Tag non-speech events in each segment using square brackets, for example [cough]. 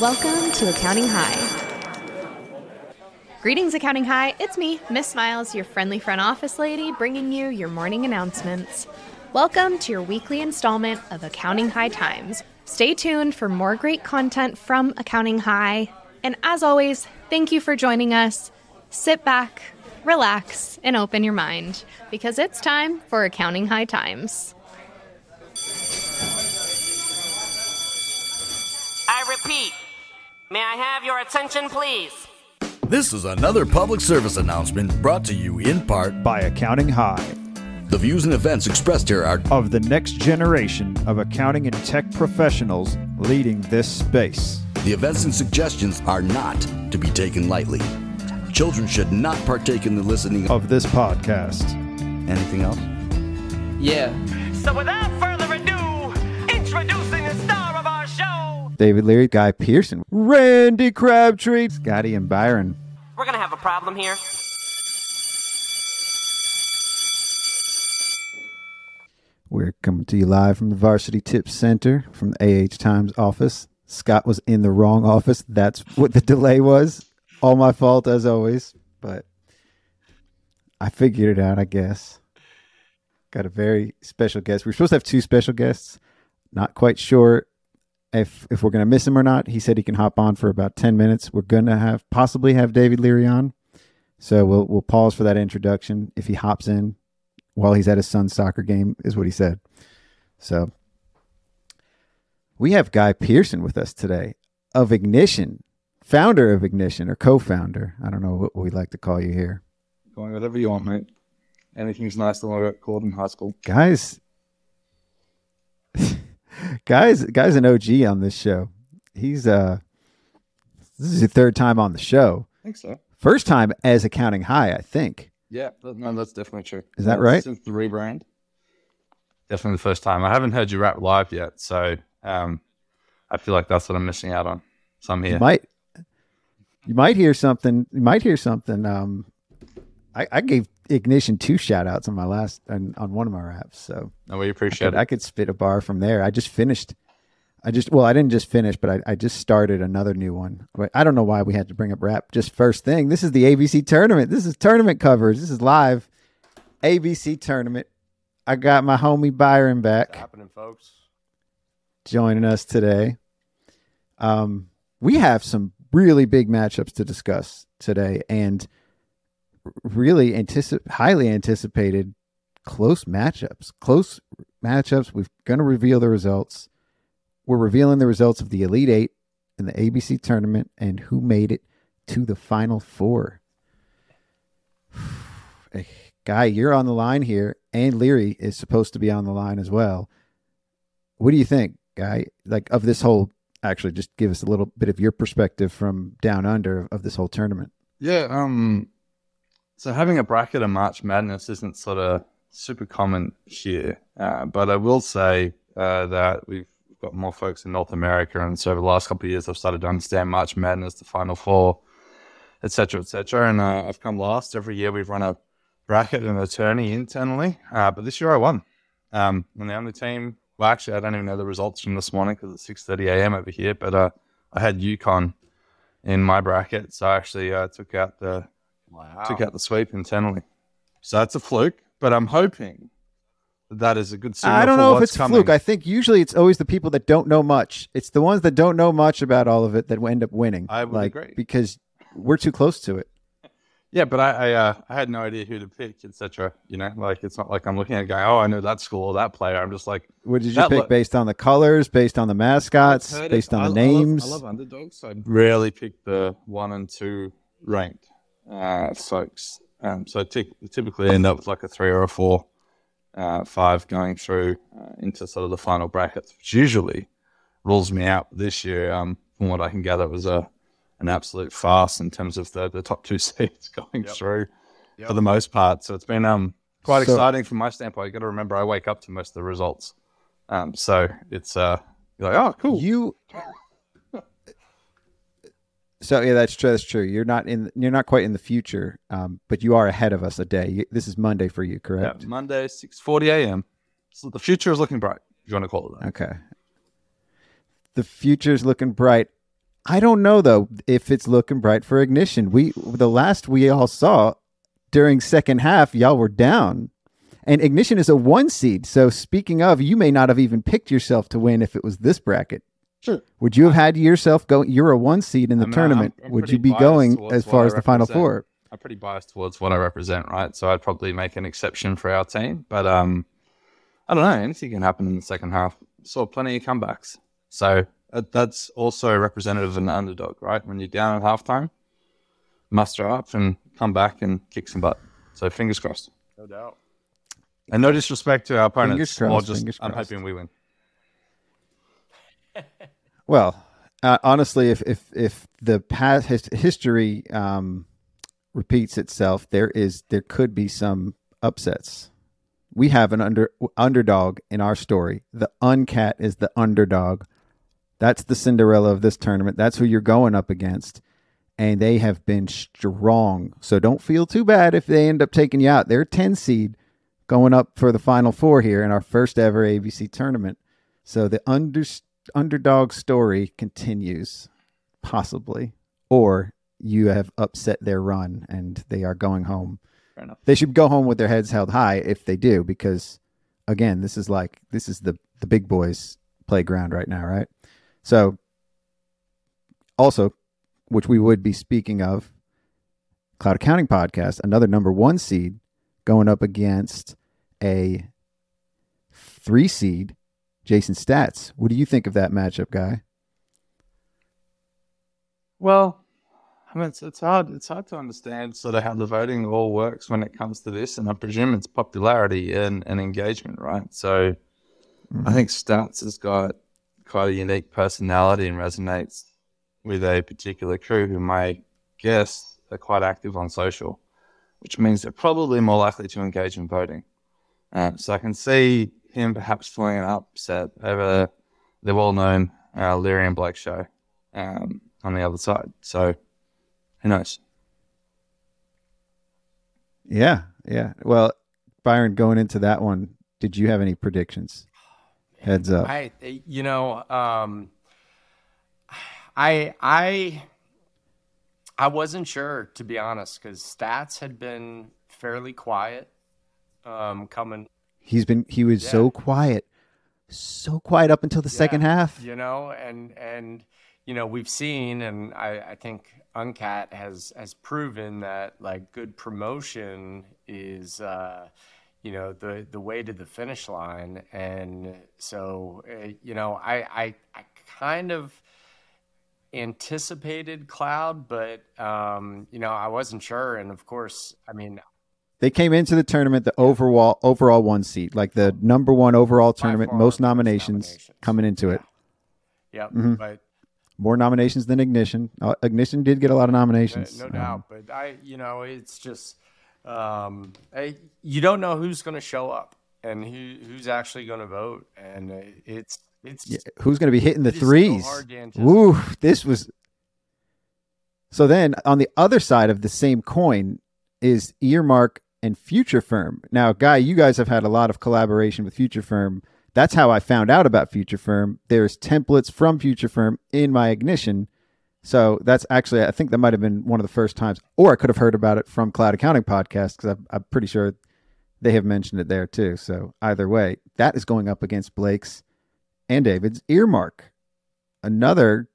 Welcome to Accounting High. Greetings, Accounting High. It's me, Miss Smiles, your friendly front office lady, bringing you your morning announcements. Welcome to your weekly installment of Accounting High Times. Stay tuned for more great content from Accounting High. And as always, thank you for joining us. Sit back, relax, and open your mind because it's time for Accounting High Times. I repeat, may I have your attention, please? This is another public service announcement brought to you in part by Accounting High The views and events expressed here are of the next generation of accounting and tech professionals leading this space. the events and suggestions are not to be taken lightly. Children should not partake in the listening of Of this podcast. anything else. Yeah. So without further ado, introducing the star of our show, David Leary, Guy Pearson, Randy Crabtree, Scotty and Byron. we're gonna have a problem here. We're coming to you live from the Varsity Tips Center from the AH Times office. Scott was in the wrong office. That's what the delay was. All my fault as always, but I figured it out, I guess. Got a very special guest. We are supposed to have two special guests. Not quite sure if if we're going to miss him or not. He said he can hop on for about 10 minutes. We're going to have possibly have David Leary on. So we'll we'll pause for that introduction. If he hops in, while he's at his son's soccer game, is what he said. So we have Guy Pearson with us today of Ignition, founder of Ignition or co-founder. I don't know what we like to call you here, Going whatever you want, mate. Anything's nice I got called in high school. guys. Guys, guys, an OG on this show. He's uh, this is your third time on the show. I think so. First time as Accounting High, I think. Yeah, no, that's definitely true. Is that right? Since the rebrand. Definitely the first time. I haven't heard you rap live yet, so um, I feel like that's what I'm missing out on. So I'm You here. might you might hear something you might hear something um I, I gave ignition two shout outs on my last on, on one of my raps so. No, we I appreciate could, it. I could spit a bar from there. I just finished i just well i didn't just finish but I, I just started another new one. But i don't know why we had to bring up rap just first thing. This is the abc tournament. This is tournament coverage this is live abc tournament. I got my homie byron back. What's happening, folks. joining us today. Um, we have some really big matchups to discuss today, and r- really anticip- highly anticipated close matchups. Close matchups. We're going to reveal the results. We're revealing the results of the Elite Eight in the ABC tournament and who made it to the Final Four. [sighs] Guy, you're on the line here, and Leary is supposed to be on the line as well. What do you think, Guy? Like of this whole? Actually, just give us a little bit of your perspective from down under of this whole tournament. Yeah. Um. So having a bracket of March Madness isn't sort of super common here, uh, but I will say uh, that we've got more folks in North America, and so over the last couple of years, I've started to understand March Madness, the Final Four, etc., etc. And uh, I've come last every year. We've run a bracket and attorney internally, uh, but this year I won. Um, and the only team. Well, actually, I don't even know the results from this morning because it's six thirty a.m. over here. But uh, I had UConn in my bracket, so I actually uh, took out the took out the sweep internally. So that's a fluke, but I'm hoping that, that is a good signal I don't for know if what's it's a coming. fluke. I think usually it's always the people that don't know much. It's the ones that don't know much about all of it that end up winning. I would like, agree. because we're too close to it. yeah, but I I, uh, I had no idea who to pick, etc. You know, like it's not like I'm looking at a guy. Oh, I know that school or that player. I'm just like What did you That pick look- based on the colors, based on the mascots, based it. on I- the I love- names? I love, underdogs. So I rarely pick the one and two ranked uh, folks. Um, so I ty- typically end up with like a three or a four, uh, five going through uh, into sort of the final brackets, which usually rules me out. This year, um, from what I can gather, it was a an absolute farce in terms of the, the top two [laughs] seeds going through for the most part. So it's been um quite So- exciting from my standpoint. You got to remember, I wake up to most of the results. Um, so it's uh, you're like, oh, cool. You. So yeah, that's true. That's true. You're not in. You're not quite in the future, um, but you are ahead of us a day. You- This is Monday for you, Yeah, correct? Monday, six forty a.m. So the future is looking bright. If you want to call it that. Okay. The future is looking bright. I don't know though if it's looking bright for ignition. We the last we all saw during second half, y'all were down. And ignition is a one seed. So speaking of, you may not have even picked yourself to win if it was this bracket. Sure. Would you have had yourself go? You're a one seed in the I'm, uh, tournament. I'm- I'm Would you be going as far as the final four? I'm pretty biased towards what I represent, right? So I'd probably make an exception for our team. But um, I don't know. Anything can happen in the second half. Saw plenty of comebacks. So uh, that's also representative of an underdog, right? When you're down at halftime, muster up and come back and kick some butt. So fingers crossed. No doubt. And no disrespect to our opponents. Fingers crossed, just fingers I'm hoping we win. Well, uh, honestly, if if if the past his, history um, repeats itself, there is there could be some upsets. We have an under underdog in our story. The uncat is the underdog. That's the Cinderella of this tournament. That's who you're going up against, and they have been strong. So don't feel too bad if they end up taking you out. They're ten seed going up for the final four here in our first ever ABC tournament. So the under, underdog story continues, possibly, or you have upset their run and they are going home. Fair enough. They should go home with their heads held high if they do, because again, this is like this is the the big boys playground right now, right? So, also, which we would be speaking of, Cloud Accounting Podcast, another number one seed going up against a three seed, Jason Staats. What do you think of that matchup, guy? Well, I mean, it's, it's hard. It's hard to understand sort of how the voting all works when it comes to this, and I presume it's popularity and, and engagement, right? So, I think Staats has got quite a unique personality and resonates with a particular crew who may guess are quite active on social, which means they're probably more likely to engage in voting. Uh, so I can see him perhaps feeling an upset over the well-known uh, Leary and Blake show um, on the other side. So who knows? Yeah, yeah. Well, Byron, going into that one, did you have any predictions? Heads up. I, you know, um, I, I, I wasn't sure to be honest because Staats had been fairly quiet, um, coming, He's been he was Yeah. so quiet, so quiet up until the second half. you know, and and you know we've seen, and I, I think Uncat has has proven that like good promotion is. Uh, you know the the way to the finish line and so uh, you know I, I i kind of anticipated cloud but um you know i wasn't sure and of course i mean They came into the tournament the overall overall one seed, like the number one overall tournament, most nominations, nominations. coming into it. yep Mm-hmm. but More nominations than Ignition. Uh, Ignition did get a lot of no, nominations. no Um, doubt but i you know it's just um I, you don't know who's going to show up and who who's actually going to vote and it's it's Yeah, who's going to be hitting the so threes? anticipate. Woo, this was. So then, on the other side of the same coin is Earmark and Future Firm. Now, Guy, you guys have had a lot of collaboration with Future Firm. That's how I found out about Future Firm. There's templates from Future Firm in my Ignition. So that's actually, I think that might have been one of the first times, or I could have heard about it from Cloud Accounting Podcast because I'm, I'm pretty sure they have mentioned it there too. So either way, that is going up against Blake's and David's Earmark, another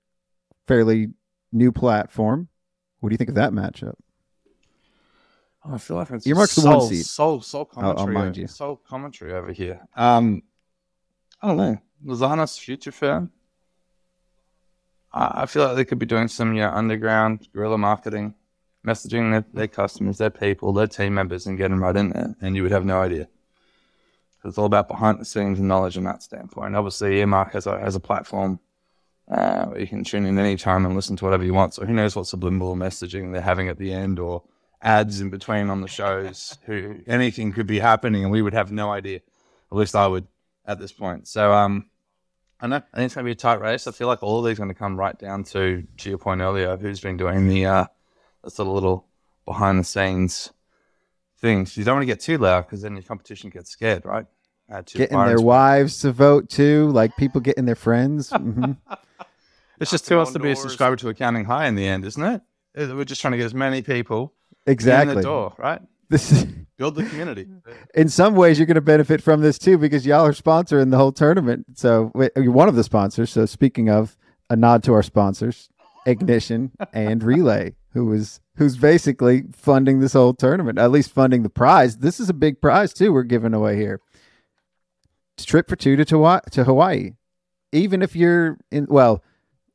fairly new platform. What do you think of that matchup? Oh, I feel like it's Earmark's the soul, one seed. Soul, soul I'll- I'll commentary. mind you. Soul commentary over here. Um, I don't know. Lozano's future firm. I I feel like they could be doing some, you know, underground guerrilla marketing, messaging their, their customers, their people, their team members, and getting right in there, and you would have no idea. It's all about behind the scenes and knowledge from that standpoint. Obviously, Earmark has a has a platform uh, where you can tune in anytime and listen to whatever you want. So who knows what subliminal messaging they're having at the end or ads in between on the shows. who anything could be happening and we would have no idea. At least I would at this point. So um I know I think it's gonna be a tight race. I feel like all of these are gonna come right down to to your point earlier, who's been doing the uh the sort of little behind the scenes things. You don't want to get too loud because then your competition gets scared, right? Uh, Getting Byron's their wives to vote too, like people getting their friends. hmm [laughs] It's just knocking who wants to be a subscriber to Accounting High in the end, isn't it? We're just trying to get as many people in Exactly. the door, right? This is, Build the community. [laughs] in some ways, you're going to benefit from this too because y'all are sponsoring the whole tournament. So you're one of the sponsors. So speaking of, a nod to our sponsors, Ignition [laughs] and Relay, who is who's basically funding this whole tournament, at least funding the prize. This is a big prize too. We're giving away here. Trip for two to Hawaii, to Hawaii. Even if you're in, well,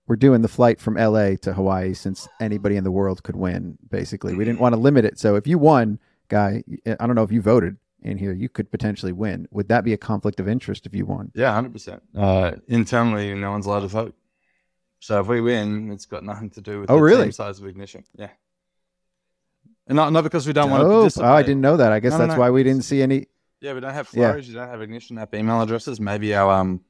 we're doing the flight from LA to Hawaii since anybody in the world could win. Basically, we didn't want to limit it. So if you won, guy, I don't know if you voted in here, you could potentially win. Would that be a conflict of interest if you won? Yeah, hundred percent. Uh, internally, no one's allowed to vote. So if we win, it's got nothing to do with Oh, the really? size of ignition. Yeah, and not not because we don't want to Oh, participate. oh, I didn't know that. I guess No, no, that's no. why we didn't see any. Yeah, we don't have Yeah. flurries. You don't have ignition app email addresses. Maybe our um,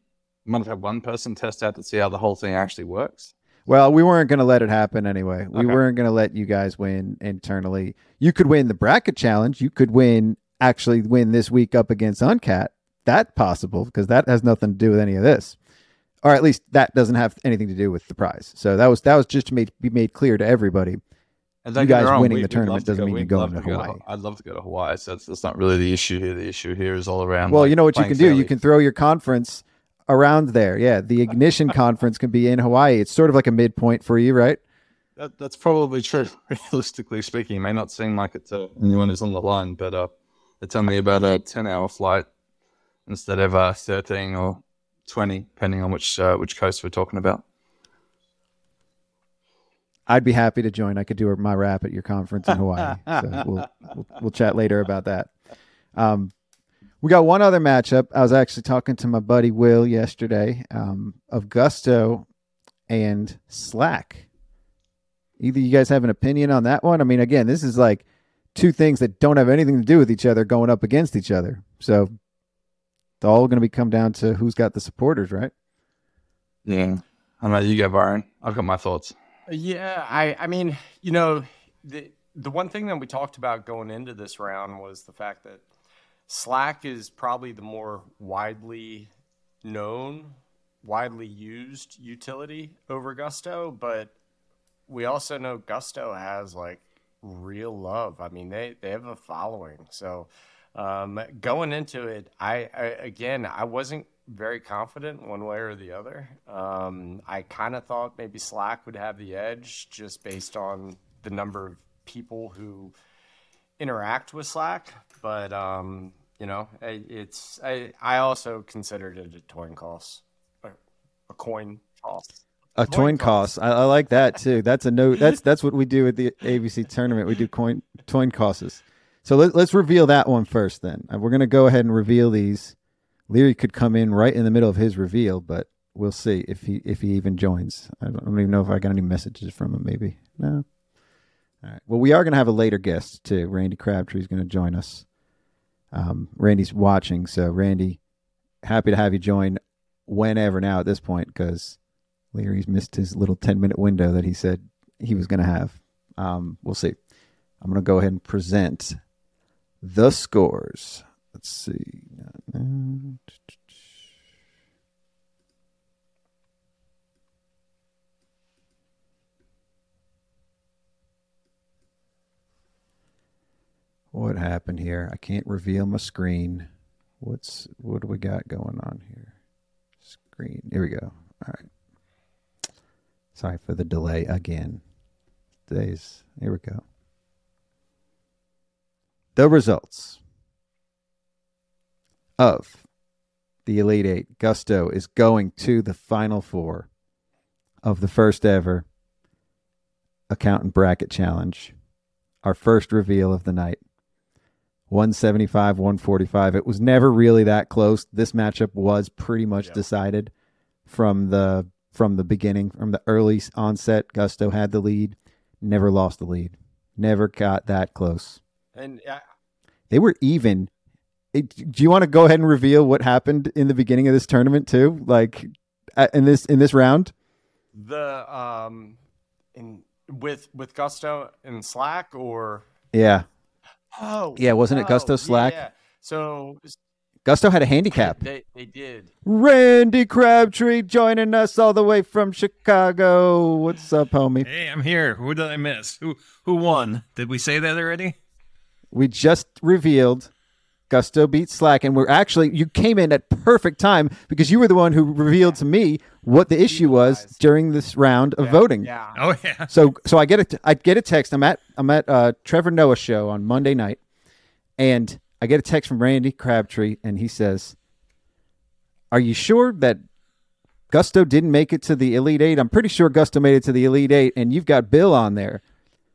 might have had one person test out to see how the whole thing actually works. Well, we weren't going to let it happen anyway. We Okay. weren't going to let you guys win internally. You could win the bracket challenge. You could win actually win this week up against Uncat. That possible because that has nothing to do with any of this, or at least that doesn't have anything to do with the prize. So that was that was just to make, be made clear to everybody. And You don't get me guys wrong, winning we- the tournament to doesn't go- mean you're going to go Hawaii. I'd love to go to Hawaii. So that's, that's not really the issue here. The issue here is all around. Well, like, you know what you can do. You can throw your conference around there. Yeah, the Ignition conference can be in Hawaii. It's sort of like a midpoint for you, right? That, that's probably true. [laughs] Realistically speaking, it may not seem like it to anyone who's on the line, but uh, it's only about a ten-hour flight instead of uh, thirteen or twenty, depending on which uh, which coast we're talking about. I'd be happy to join. I could do my rap at your conference in Hawaii. [laughs] so we'll, we'll we'll chat later about that. Um, we got one other matchup. I was actually talking to my buddy Will yesterday um, of Gusto and Slack. Either you guys have an opinion on that one. I mean, again, this is like two things that don't have anything to do with each other going up against each other. So it's all going to be come down to who's got the supporters, right? Yeah. I know you go, Byron. I've got my thoughts. Yeah, I I mean, you know, the the one thing that we talked about going into this round was the fact that Slack is probably the more widely known, widely used utility over Gusto, but we also know Gusto has like real love. I mean, they they have a following. So um, going into it, I, I again, I wasn't very confident one way or the other. Um, I kind of thought maybe Slack would have the edge just based on the number of people who interact with Slack, but um, you know, I- it's I, I also considered it a coin toss, a, a coin toss. A Coin coin toss. I, I like that too. That's a no. That's that's what we do at the ABC tournament. We do coin coin tosses. So let, let's reveal that one first. Then Uh, we're gonna go ahead and reveal these. Leary could come in right in the middle of his reveal, but we'll see if he if he even joins. I don't, I don't even know if I got any messages from him. Maybe no. All right. Well, we are gonna have a later guest too. Randy Crabtree is gonna join us. Um, Randy's watching, so Randy, happy to have you join whenever now at this point because Leary's missed his little 10 minute window that he said he was going to have. Um, we'll see. I'm going to go ahead and present the scores. Let's see. What happened here? I can't reveal my screen. What's what do we got going on here? Screen. Here we go. All right. Sorry for the delay again. Today's here we go. The results of the Elite Eight. Gusto is going to the final four of the first ever accountant bracket challenge. Our first reveal of the night. 175, 145. It was never really that close. This matchup was pretty much decided from the from the beginning, from the early onset. Gusto had the lead, never lost the lead, never got that close. And uh, They were even. It, do you want to go ahead and reveal what happened in the beginning of this tournament too? Like in this in this round? the um, in with with Gusto and Slack or Yeah, oh Yeah, wasn't it Gusto oh, Slack? Yeah. So Gusto had a handicap. They they did. Randy Crabtree joining us all the way from Chicago. What's up, homie? Hey, I'm here. Who did I miss? Who who won? Did we say that already? We just revealed Gusto beat Slack, and we're actually you came in at perfect time because you were the one who revealed to me what the issue was during this round of voting. Yeah. Oh yeah. So so I get a I get a text. I'm at I'm at uh, Trevor Noah show on Monday night, and I get a text from Randy Crabtree, and he says, "Are you sure that Gusto didn't make it to the Elite Eight? I'm pretty sure Gusto made it to the Elite Eight, and you've got Bill on there."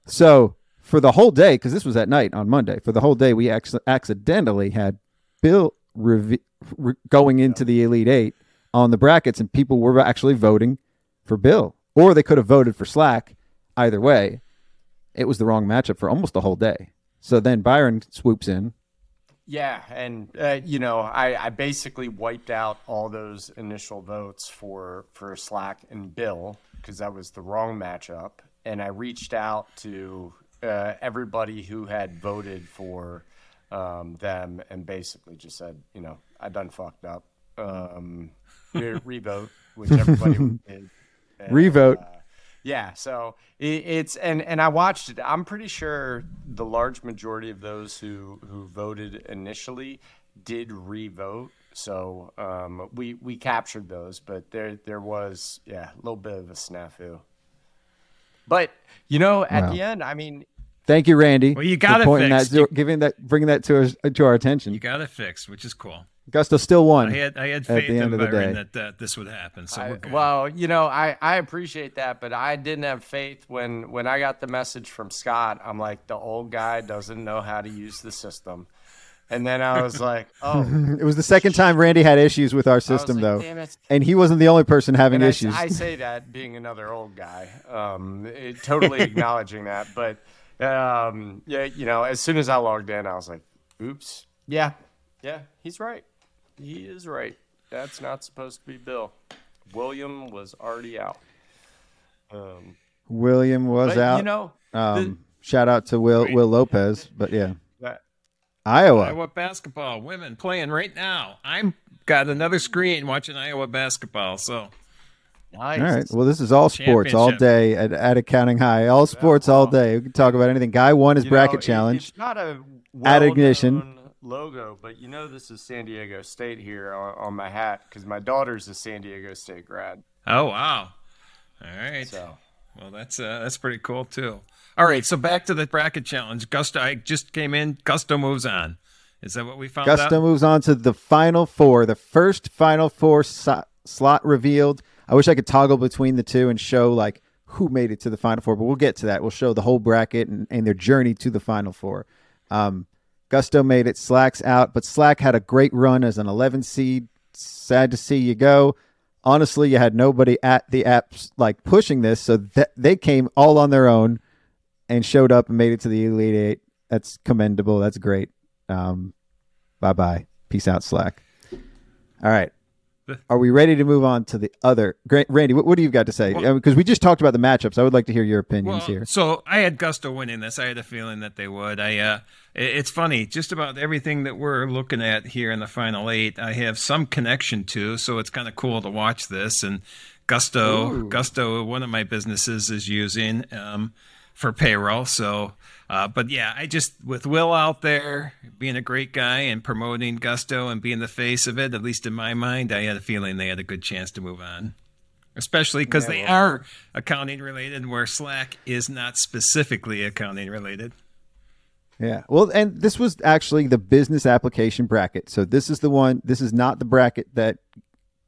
So for the whole day, because this was at night on Monday, for the whole day we acc- accidentally had Bill reve- re- going into the Elite Eight on the brackets, and people were actually voting for Bill, or they could have voted for Slack. Either way, it was the wrong matchup for almost the whole day. So then Byron swoops in. Yeah, and uh, you know, I, I basically wiped out all those initial votes for for Slack and Bill because that was the wrong matchup, and I reached out to uh, everybody who had voted for um, them and basically just said, you know, I done fucked up. Um, re- revote, which everybody [laughs] did. And, Revote. uh, yeah, so it, it's and and I watched it. I'm pretty sure the large majority of those who who voted initially did re-vote. So um, we we captured those, but there there was yeah a little bit of a snafu. But you know, at Wow. the end, I mean, Thank you, Randy. Well, you got it pointing fixed. that, You- giving that, bringing that to us to our attention. You got it fixed, which is cool. Gusto still won. I had I had at faith the end in of the Byron day. that uh, this would happen. So I- we're good. well, you know, I, I appreciate that, but I didn't have faith when when I got the message from Scott. I'm like, the old guy doesn't know how to use the system, and then I was [laughs] like, oh. It was the second time Randy had issues with our system, like, though, and he wasn't the only person having And I, issues. I say that being another old guy, um, it- totally [laughs] acknowledging that. But um, yeah, you know, as soon as I logged in, I was like, "Oops, yeah, yeah, he's right. He is right. That's not supposed to be Bill. William was already out." Um, William was but out. you know, um, shout out to Will Will Lopez, but yeah, that, Iowa. Iowa basketball, women playing right now. I'm got another screen watching Iowa basketball. So nice. All right. Well, this is all sports all day at, at Accounting High. All sports all day. We can talk about anything. Guy won his You bracket know, challenge. It's not a At Ignition. well-known logo, but you know this is San Diego State here on, on my hat because my daughter's a San Diego State grad. oh wow, all right. So Well, that's uh, that's pretty cool too. All right, so back to the bracket challenge. Gusto, I just came in. Gusto moves on. Is that what we found Gusto out? moves on to the final four, the first final four so- slot revealed. I wish I could toggle between the two and show like who made it to the final four, but we'll get to that. We'll show the whole bracket and, and their journey to the final four. Um, Gusto made it. Slack's out, but Slack had a great run as an 11 seed. Sad to see you go. Honestly, you had nobody at the apps like pushing this, so they came all on their own and showed up and made it to the Elite Eight. That's commendable. That's great. Um, bye bye. Peace out, Slack. All right. [laughs] Are we ready to move on to the other? Randy, what, what do you got to say? Because we just talked about the matchups. I would like to hear your opinions Well, here. So I had Gusto winning this. I had a feeling that they would. I uh, it's funny. Just about everything that we're looking at here in the final eight, I have some connection to. So it's kind of cool to watch this. And Gusto, Gusto, one of my businesses is using um, for payroll. So, uh, but yeah, I just with Will out there being a great guy and promoting Gusto and being the face of it, at least in my mind, I had a feeling they had a good chance to move on especially because they are accounting related, where Slack is not specifically accounting related. Yeah. Well, and this was actually the business application bracket. So this is the one. This is not the bracket that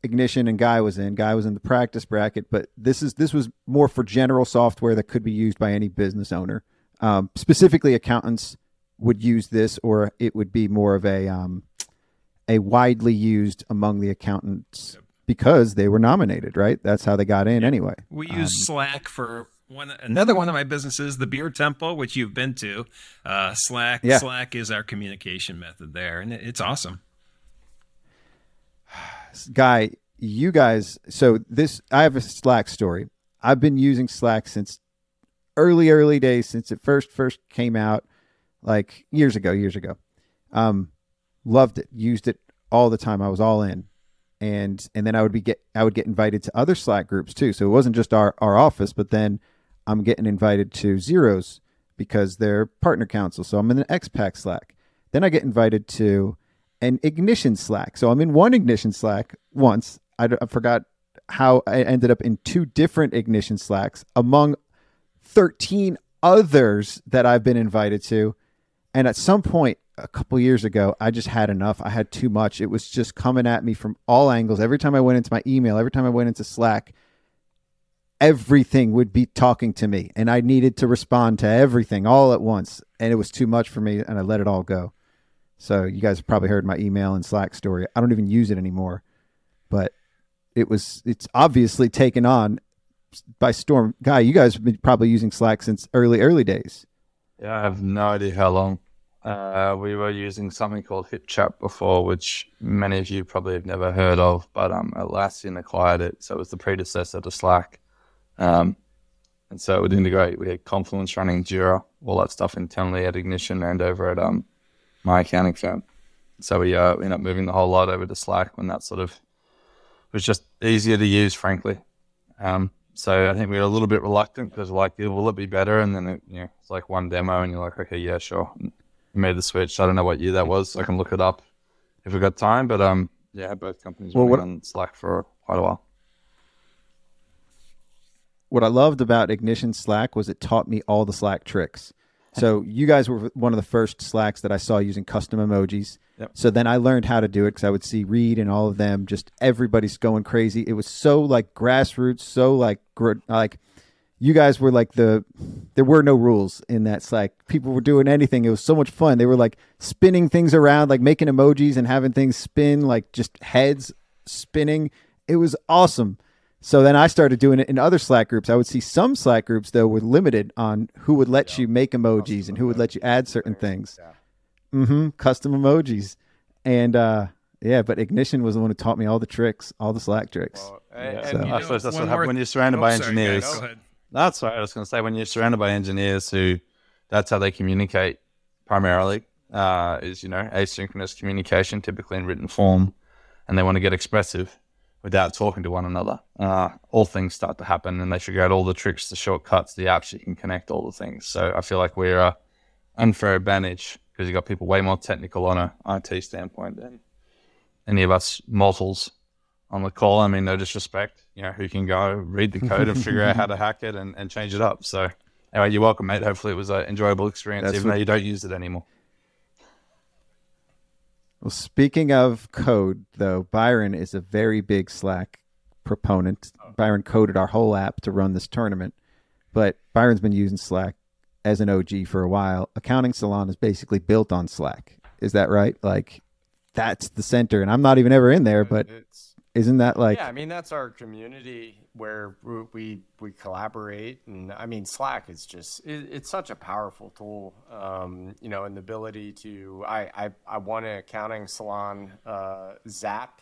Ignition and Guy was in. Guy was in the practice bracket, but this is this was more for general software that could be used by any business owner. Um, specifically, accountants would use this, or it would be more of a um, a widely used among the accountants because they were nominated. Right. That's how they got in anyway. We use Slack for one another one of my businesses, the Beer Temple, which you've been to. Uh, Slack Yeah. Slack is our communication method there, and it's awesome. [sighs] guy you guys so this i have a slack story i've been using slack since early early days since it first first came out like years ago years ago um loved it used it all the time. I was all in, and and then I would be get I would get invited to other Slack groups too. So it wasn't just our our office, but then I'm getting invited to Xero's because they're partner council. So I'm in an XPAC Slack. Then I get invited to an Ignition Slack. So I'm in one Ignition Slack once. I forgot how I ended up in two different Ignition Slacks among 13 others that I've been invited to. And at some point a couple years ago, I just had enough. I had too much. It was just coming at me from all angles. Every time I went into my email, every time I went into Slack, everything would be talking to me and I needed to respond to everything all at once. And it was too much for me and I let it all go. So you guys have probably heard my email and Slack story. I don't even use it anymore. But it was it's obviously taken on by storm. Guy, you guys have been probably using Slack since early, early days. Yeah, I have no idea how long. Uh, we were using something called HipChat before, which many of you probably have never heard of, but um, Atlassian acquired it, so it was the predecessor to Slack. Um, and so it would integrate. We had Confluence running, Jira, all that stuff internally at Ignition and over at um, my accounting firm. So we uh, ended up moving the whole lot over to Slack when that sort of was just easier to use, frankly. Um, so I think we were a little bit reluctant because like, will it be better? And then it, you know, it's like one demo, and you're like, okay, yeah, sure. And made the switch. I don't know what year that was. So I can look it up if we got time. But um, yeah, both companies Well, were on Slack for quite a while. what I loved about Ignition Slack was it taught me all the Slack tricks. [laughs] So you guys were one of the first Slacks that I saw using custom emojis. Yep. So then I learned how to do it because I would see Reed and all of them. Just everybody's going crazy. It was so like grassroots, so like gr- like you guys were like the there were no rules in that Slack. People were doing anything. It was so much fun. They were like spinning things around, like making emojis and having things spin, like just heads spinning. It was awesome. So then I started doing it in other Slack groups. I would see some Slack groups though were limited on who would let you make emojis and who would let you add certain things. Mm-hmm. Custom emojis, and uh, yeah, but Ignition was the one who taught me all the tricks, all the Slack tricks. Well, Yeah. and So- you know, suppose that's what happens more- when you're surrounded Oh, by sorry, engineers. guys. That's right. I was going to say when you're surrounded by engineers who, that's how they communicate primarily. Uh, is you know asynchronous communication, typically in written form, and they want to get expressive without talking to one another. Uh, all things start to happen, and they figure out all the tricks, the shortcuts, the apps you can connect all the things. So I feel like we're a unfair advantage because you've got people way more technical on a IT standpoint than any of us mortals on the call. I mean, no disrespect, you know, who can go read the code and figure out how to hack it and, and change it up. So, anyway, you're welcome, mate. Hopefully, it was an enjoyable experience, That's even what- though you don't use it anymore. Well, speaking of code, though, Byron is a very big Slack proponent. Oh. Byron coded our whole app to run this tournament, but Byron's been using Slack as an OG for a while. Accounting Salon is basically built on Slack. Is that right? Like, that's the center, and I'm not even ever in there, but it's isn't that like? yeah, I mean that's our community where we we, collaborate, and I mean Slack is just it, it's such a powerful tool, um, you know, and the ability to I I, I won an accounting salon uh, Zap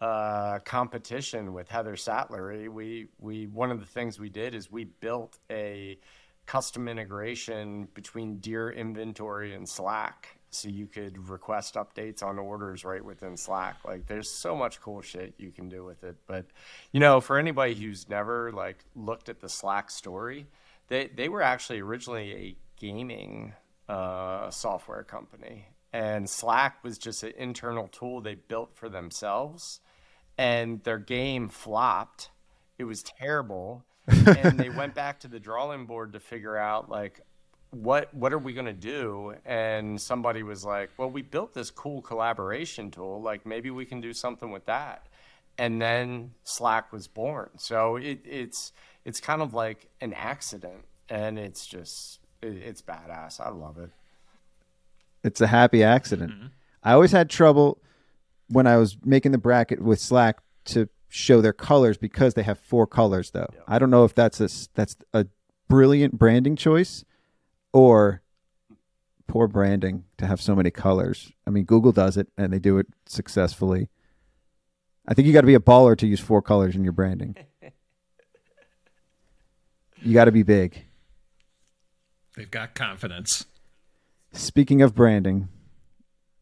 uh, competition with Heather Sattler. We we one of the things we did is we built a custom integration between DEAR Inventory and Slack. So you could request updates on orders right within Slack. Like there's so much cool shit you can do with it. But you know, for anybody who's never like looked at the Slack story, they they were actually originally a gaming uh, software company, and Slack was just an internal tool they built for themselves, and their game flopped. It was terrible, [laughs] and they went back to the drawing board to figure out like what what are we going to do? And somebody was like well we built this cool collaboration tool. Like maybe we can do something with that. And then slack was born. So it, it's it's kind of like an accident and it's just it, it's badass. I love it. It's a happy accident. Mm-hmm. I always had trouble when I was making the bracket with Slack to show their colors because they have four colors though. I don't know if that's a s- that's a brilliant branding choice or poor branding to have so many colors. I mean, Google does it and they do it successfully. I think you got to be a baller to use four colors in your branding. [laughs] you got to be big. They've got confidence. Speaking of branding,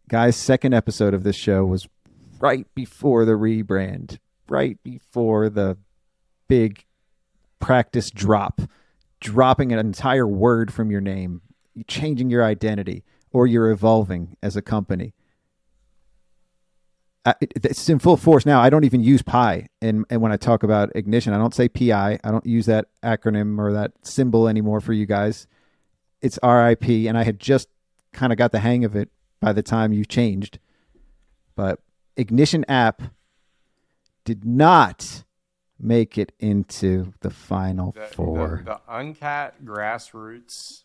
guys, second episode of this show was right before the rebrand, right before the big practice drop, dropping an entire word from your name, changing your identity, or you're evolving as a company. I, it, it's in full force now. I don't even use PI, and and when I talk about ignition, I don't say PI. I don't use that acronym or that symbol anymore for you guys. It's RIP, and I had just kind of got the hang of it by the time you changed. But ignition app did not make it into the final The, four. the, the uncat grassroots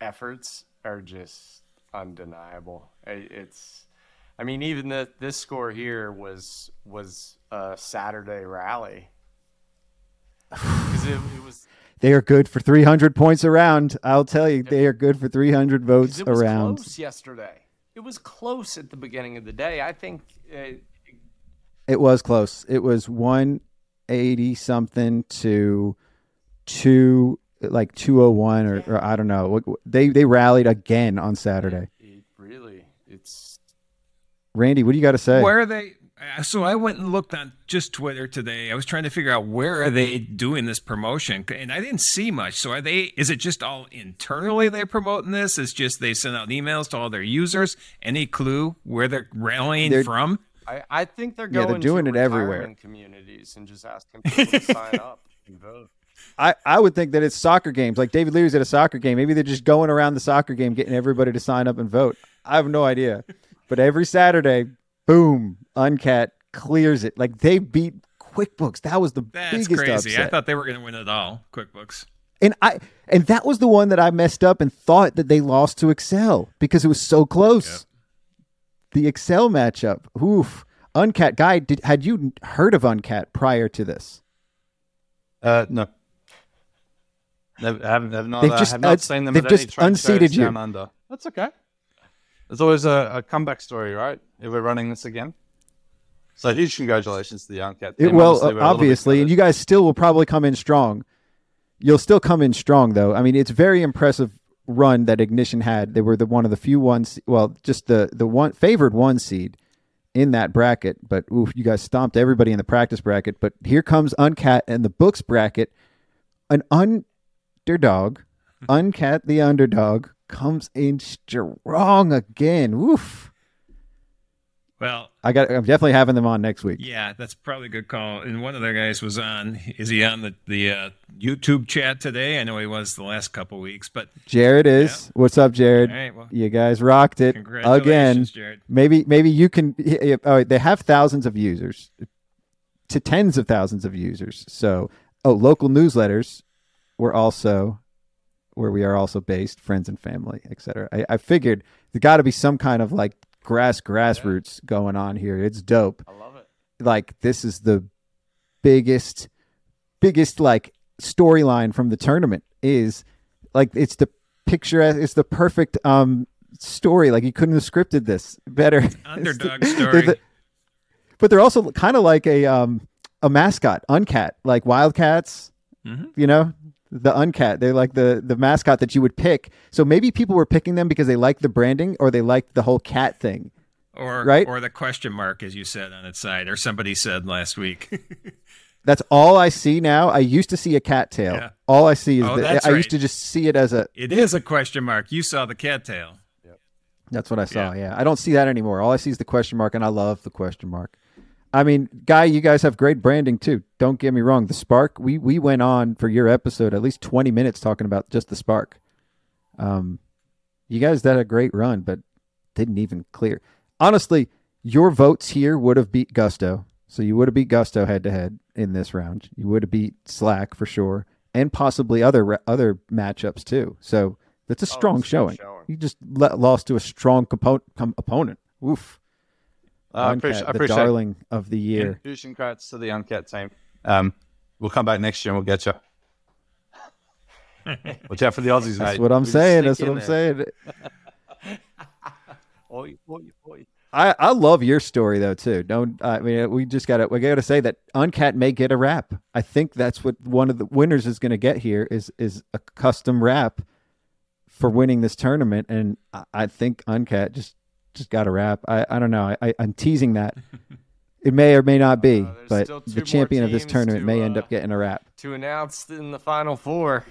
efforts are just undeniable. It's, I mean, even the, this score here was was a Saturday rally. [sighs] it, it was They are good for 300 points around. I'll tell you, they are good for 300 votes it was around. close yesterday. It was close at the beginning of the day. I think uh, It was close. It was 180 something to two, like 201 or, or I don't know. They they rallied again on Saturday. it really it's Randy, what do you got to say? Where are they? uh, So I went and looked on just Twitter today. I was trying to figure out where are they doing this promotion, and I didn't see much. So are they? Is it just all internally they're promoting this? It's just they send out emails to all their users. Any clue where they're rallying They're- from? I, I think they're going. Yeah, they're doing to it everywhere. retirement communities and just asking people to sign up and vote. I, I would think that it's soccer games. Like David Leary's at a soccer game. Maybe they're just going around the soccer game, getting everybody to sign up and vote. I have no idea. But every Saturday, boom, Uncat clears it. Like they beat QuickBooks. That was the That's biggest crazy. upset. I thought they were going to win it all. QuickBooks. and I and that was the one that I messed up and thought that they lost to Excel because it was so close. The Excel matchup. Oof. Uncat guy, did had you heard of Uncat prior to this? Uh, no. Never, have, have not, They've uh, just- have not uh, seen them they've at just trade unseated you. down under. That's okay. There's always a, a comeback story, right? If we're running this again. So huge congratulations to the Uncat It, team. well, Obviously, we're a little bit obviously, and you guys still will probably come in strong. You'll still come in strong, though. I mean, it's very impressive run that Ignition had. They were the one of the few ones, well, just the the one favored one seed in that bracket. But oof, you guys stomped everybody in the practice bracket. But here comes Uncat and the books bracket. An underdog, [laughs] Uncat the underdog, comes in strong again. Woof. Well, I got. I'm definitely having them on next week. yeah, that's probably a good call. And one of their guys was on. Is he on the the uh, YouTube chat today? I know he was the last couple weeks, but Jared is. What's up, Jared? All right, well, you guys rocked it again. Jared. Maybe maybe you can. Oh, they have thousands of users, to tens of thousands of users. So, oh, local newsletters were also where we are also based, friends and family, etc. I, I figured there got to be some kind of like grass grassroots going on here. It's dope. I love it. Like this is the biggest biggest like storyline from the tournament is like it's the picture it's the perfect um story like you couldn't have scripted this better [laughs] It's the- Underdog [laughs] they're story. the- but they're also kind of like a um a mascot uncat like wildcats Mhm. you know the uncat they're like the the mascot that you would pick so maybe people were picking them because they liked the branding or they liked the whole cat thing Or Right? or the question mark, as you said on its side, or somebody said last week. [laughs] That's all I see now. I used to see a cattail. Yeah. All I see is Oh, the, that's I right. used to just see it as a. it is a question mark. You saw the cattail. That's what I saw. Yeah. I don't see that anymore. All I see is the question mark, and I love the question mark. I mean, guy, you guys have great branding too. Don't get me wrong. The spark. We we went on for your episode at least twenty minutes talking about just the spark. Um, you guys did a great run, but didn't even clear. Honestly, your votes here would have beat Gusto. So you would have beat Gusto head to head in this round. You would have beat Slack for sure, and possibly other other matchups too. So that's a strong it's a showing. showing. You just le- lost to a strong compo- com- opponent. Oof. I Uncat, appreciate, I the appreciate darling of the year. Huge congrats to the Uncat team. Um, we'll come back next year and we'll get you. [laughs] Watch out for the Aussies, That's mate. what I'm We saying. That's what I'm there. saying. [laughs] Oi, oi, oi. I, I love your story though too. Don't I mean we just gotta we gotta say that Uncat may get a wrap. I think that's what one of the winners is gonna get here is is a custom wrap for winning this tournament, and I, I think Uncat just just got a wrap. I, I don't know. I, I I'm teasing that. [laughs] It may or may not be, Uh, but the champion of this tournament to, may end uh, up getting a wrap. To announce in the final four.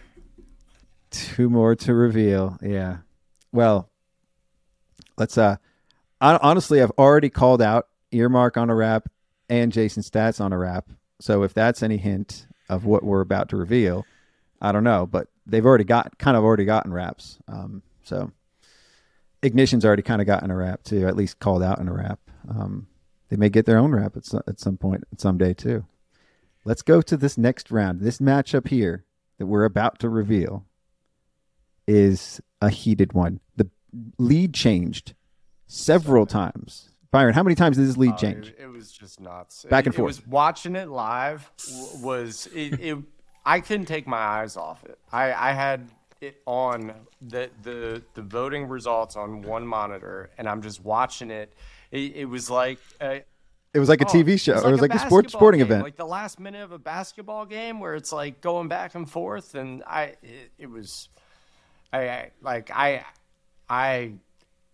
Two more to reveal. Yeah. Well, let's uh hon- honestly I've already called out earmark on a wrap and Jason Staats on a wrap. So if that's any hint of what we're about to reveal, I don't know, but they've already got kind of already gotten wraps. Um so Ignition's already kind of gotten a rap too, at least called out in a rap. Um they may get their own rap at some, at some point someday too. Let's go to this next round. This matchup here that we're about to reveal is a heated one. The lead changed several times. Byron, how many times did this lead Uh, change? It, it was just nuts. Back and it, forth. It was watching it live was it, it. I couldn't take my eyes off it. I, I had it on the the the voting results on one monitor, and I'm just watching it. It, it was like. A, It was like a oh, TV show, or it was like a sport basketball sporting game, event. like the last minute of a basketball game where it's like going back and forth, and I it, it was, I, I like I, I,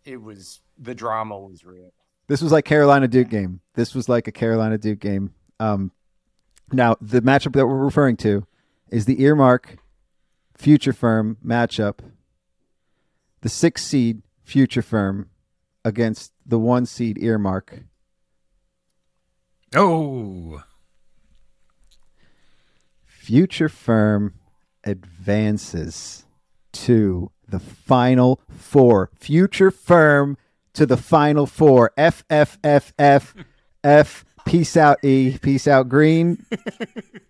it was the drama was real. This was like Carolina Duke game. This was like a Carolina Duke game. Um, now the matchup that we're referring to is the earmark future firm matchup. The six seed future firm against the one seed earmark. Oh, Future firm advances to the final four. Future firm to the final four. F F F F F. Peace out, E. Peace out, Green.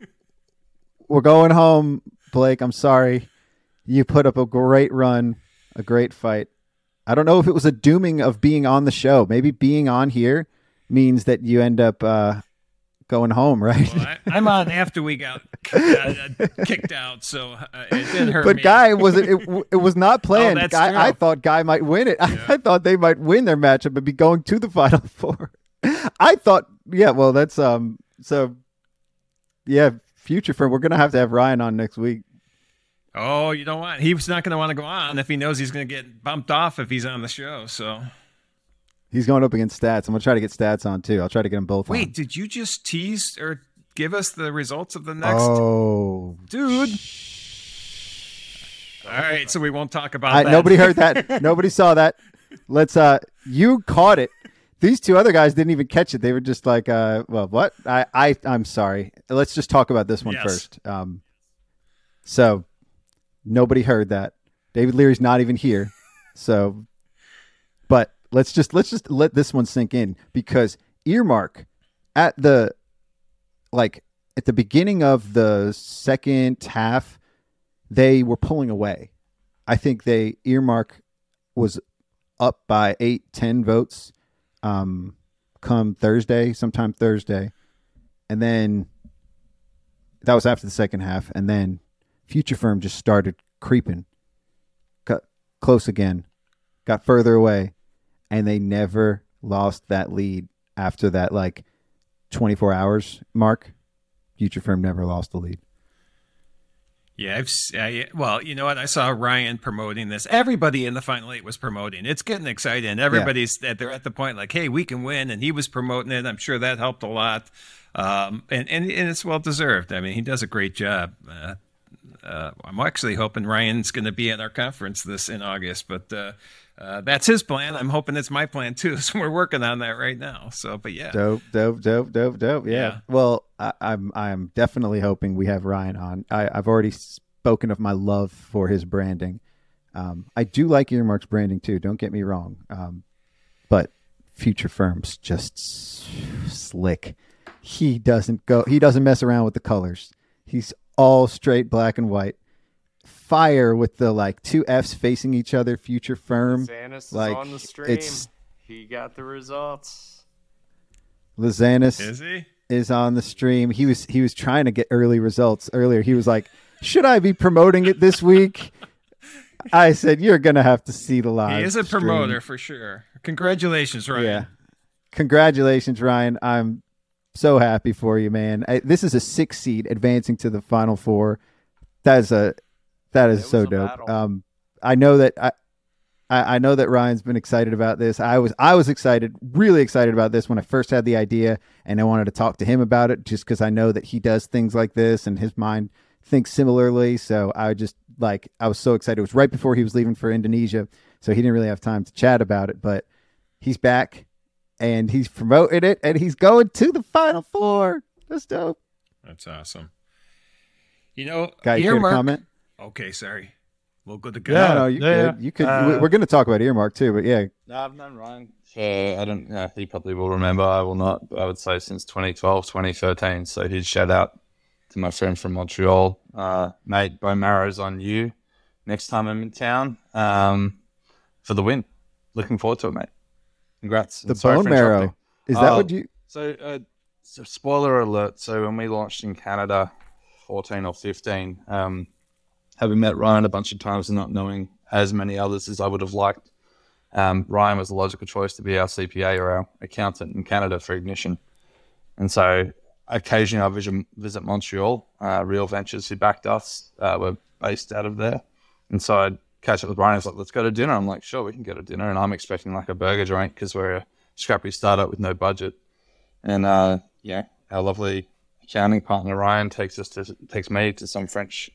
[laughs] We're going home, Blake. I'm sorry. You put up a great run, a great fight. I don't know if it was a dooming of being on the show. Maybe being on here means that you end up uh, going home, right? well, I, I'm on after we got [laughs] uh, kicked out, so uh, it didn't hurt but me. Guy was it, it? It was not planned. that's Guy, I thought Guy might win it. [laughs] I thought they might win their matchup and be going to the [laughs] final four. I thought, yeah. Well, that's um. So, yeah. Future firm. We're gonna have to have Ryan on next week. Oh, you don't want. He's not going to want to go on if he knows he's going to get bumped off if he's on the show. So He's going up against Staats. I'm gonna try to get Staats on too. I'll try to get them both. wait, on. did you just tease or give us the results of the next Oh, dude? All right, so we won't talk about I, that. nobody heard that. [laughs] nobody saw that. Let's. Uh, you caught it. These two other guys didn't even catch it. They were just like, uh, well, what? I, I, I'm sorry. Let's just talk about this one Yes. first. Um, so nobody heard that. David Leary's not even here. So, but let's just let's just let this one sink in because earmark at the like at the beginning of the second half, they were pulling away. I think they earmark was up by eight, ten votes um, come Thursday, sometime Thursday. And then that was after the second half. And then Future Firm just started creeping, got close again, got further away, and they never lost that lead after that, like 24 hours mark. Future Firm never lost the lead. Yeah, I've I, well, you know what? I saw Ryan promoting this. Everybody in the final eight was promoting. It's getting exciting. Everybody's that they're at the point like, hey, we can win, and he was promoting it. I'm sure that helped a lot, um, and, and and it's well deserved. I mean, he does a great job. Uh, uh, I'm actually hoping Ryan's going to be at our conference this in August, but uh, uh, that's his plan. I'm hoping it's my plan too. [laughs] So we're working on that right now. So, but yeah, Dope, dope, dope, dope, dope. Yeah. Yeah. Well, I, I'm I'm definitely hoping we have Ryan on. I, I've already spoken of my love for his branding. Um, I do like Earmark's branding too. Don't get me wrong. Um, but Future Firms just s- slick. He doesn't go. He doesn't mess around with the colors. He's all straight black and white. Fire with the like two F's facing each other. Future Firm. Zannis like, is on the stream. it's- He got the results. Lazanis is he? is on the stream. He was he was trying to get early results earlier. He was like, "Should I be promoting it this week?" [laughs] I said, "You're gonna have to see the live." He is a stream." promoter for sure. Congratulations, Ryan. Yeah. Congratulations, Ryan. I'm so happy for you, man. I, this is a six seed advancing to the final four. That is a that is so dope. battle. Um, I know that I I, I know that Ryan's been excited about this. I was I was excited, really excited about this when I first had the idea, and I wanted to talk to him about it just because I know that he does things like this and his mind thinks similarly. So I just like I was so excited. It was right before he was leaving for Indonesia, so he didn't really have time to chat about it. But he's back, and he's promoting it, and he's going to the Final Four. That's dope. That's awesome. You know, Guy, you care to earmark. comment? Okay, sorry. We'll go to Yeah. no, no, you yeah, could. You could. uh, we- we're going to talk about earmark too, but yeah, No, I've known Ryan for, I don't know, he probably will remember. I will not. But I would say since 2012, 2013. So he'd shout out to my friend from Montreal, uh, mate, bone marrow's on you next time I'm in town um, for the win. Looking forward to it, mate. Congrats. the sorry bone marrow. interrupting. Is that Oh. what you? So, uh, so, spoiler alert. So, when we launched in Canada, 14 or 15, um, having met Ryan a bunch of times and not knowing as many others as I would have liked, um, Ryan was the logical choice to be our CPA or our accountant in Canada for Ignition. And so, occasionally I visit, visit Montreal. Uh, Real Ventures, who backed us, uh, were based out of there. And so I'd catch up with Ryan. He's like, let's go to dinner. I'm like, sure, we can go to dinner. And I'm expecting like a burger joint because we're a scrappy startup with no budget. And uh, yeah, our lovely accounting partner Ryan takes us to takes me to some French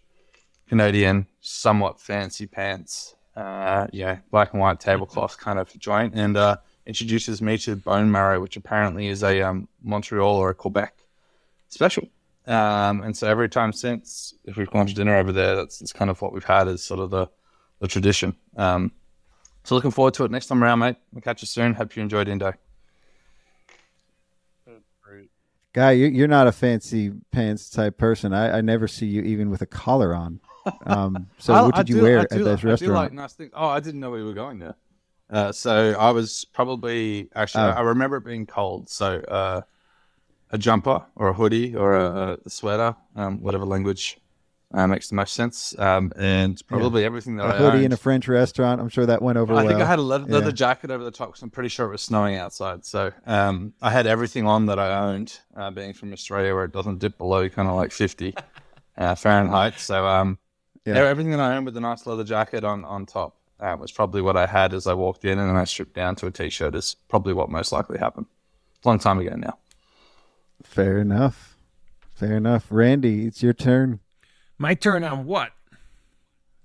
Canadian, somewhat fancy pants, uh, yeah, black and white tablecloth kind of joint, and uh, introduces me to bone marrow, which apparently is a um, Montreal or a Quebec special. Um, and so every time since, if we've gone to dinner over there, that's, that's kind of what we've had as sort of the, the tradition. Um, so looking forward to it next time around, mate. We'll catch you soon. Hope you enjoyed Indo. Guy, you- you're not a fancy pants type person. I, I never see you even with a collar on. Um, so I- what did you wear at this I do restaurant? like nice things. Oh, I didn't know we were going there. Uh, so I was probably actually. Oh. I remember it being cold. So uh, a jumper or a hoodie or a, a sweater, um, whatever language uh, makes the most sense, um, and probably everything that a I hoodie in a French restaurant. I'm sure that went over I well. think I had a leather, leather Yeah. jacket over the top because I'm pretty sure it was snowing outside. So um, I had everything on that I owned, uh, being from Australia where it doesn't dip below kind of like 50 uh, Fahrenheit. So um, Yeah. yeah. everything that I own with a nice leather jacket on, on top uh, was probably what I had as I walked in, and then I stripped down to a t-shirt is probably what most likely happened. It's a long time ago now. Fair enough. Fair enough. Randy, it's your turn. My turn on what?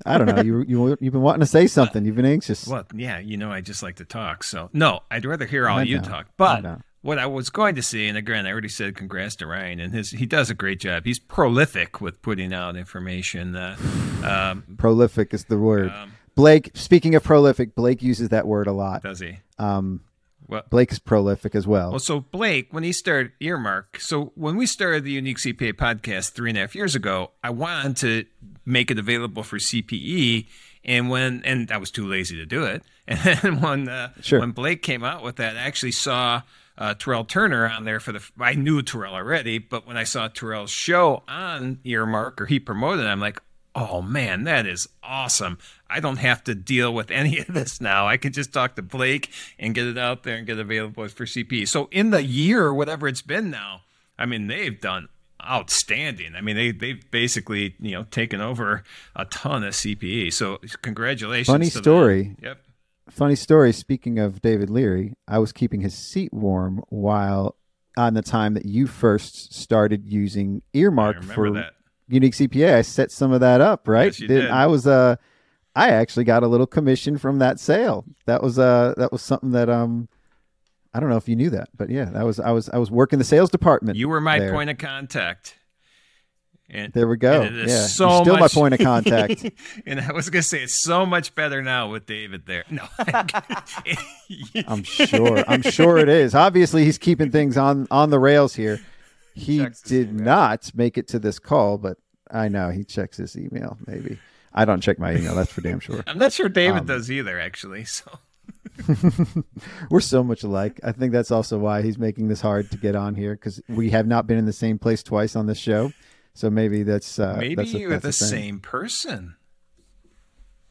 I don't know. [laughs] You you you've been wanting to say something. You've been anxious. Well, yeah, you know, I just like to talk. So, no, I'd rather hear all I you know. talk. I But know. What I was going to say, and again, I already said congrats to Ryan, and his he does a great job. He's prolific with putting out information. Uh, um, Prolific is the word. um, Blake, speaking of prolific, Blake uses that word a lot. does he? Um, Well, Blake is prolific as well. Well, so Blake, when he started Earmark, so when we started the Unique CPA podcast three and a half years ago, I wanted to make it available for CPE, and when and I was too lazy to do it. [laughs] And then when uh, Sure. when Blake came out with that, I actually saw uh, Terrell Turner on there for the. I knew Terrell already, but when I saw Terrell's show on Earmark or he promoted, it, I'm like. Oh man, that is awesome. I don't have to deal with any of this now. I can just talk to Blake and get it out there and get it available for CP. So in the year, or whatever it's been now, I mean, they've done outstanding. I mean, they they've basically, you know, taken over a ton of CPE. So congratulations. Funny to them. story. Yep. Funny story. Speaking of David Leary, I was keeping his seat warm while on the time that you first started using earmark for that. unique CPA. I set some of that up, right? Yes, you did. I was uh I actually got a little commission from that sale. That was uh that was something that um I don't know if you knew that, but yeah, that was I was I was working the sales department. You were my there. point of contact. And There we go. and it is Yeah, you're so still my point of [laughs] contact. and I was gonna say it's so much better now with David there. No, [laughs] I'm sure. I'm sure it is. Obviously, he's keeping things on on the rails here. He Checks did email. not make it to this call, but I know he checks his email. Maybe I don't check my email. That's for damn sure. [laughs] I'm not sure David Um, does either, actually. So We're so much alike. I think that's also why he's making this hard to get on here because we have not been in the same place twice on this show. So maybe that's uh, maybe that's a, you're the that's thing. same person.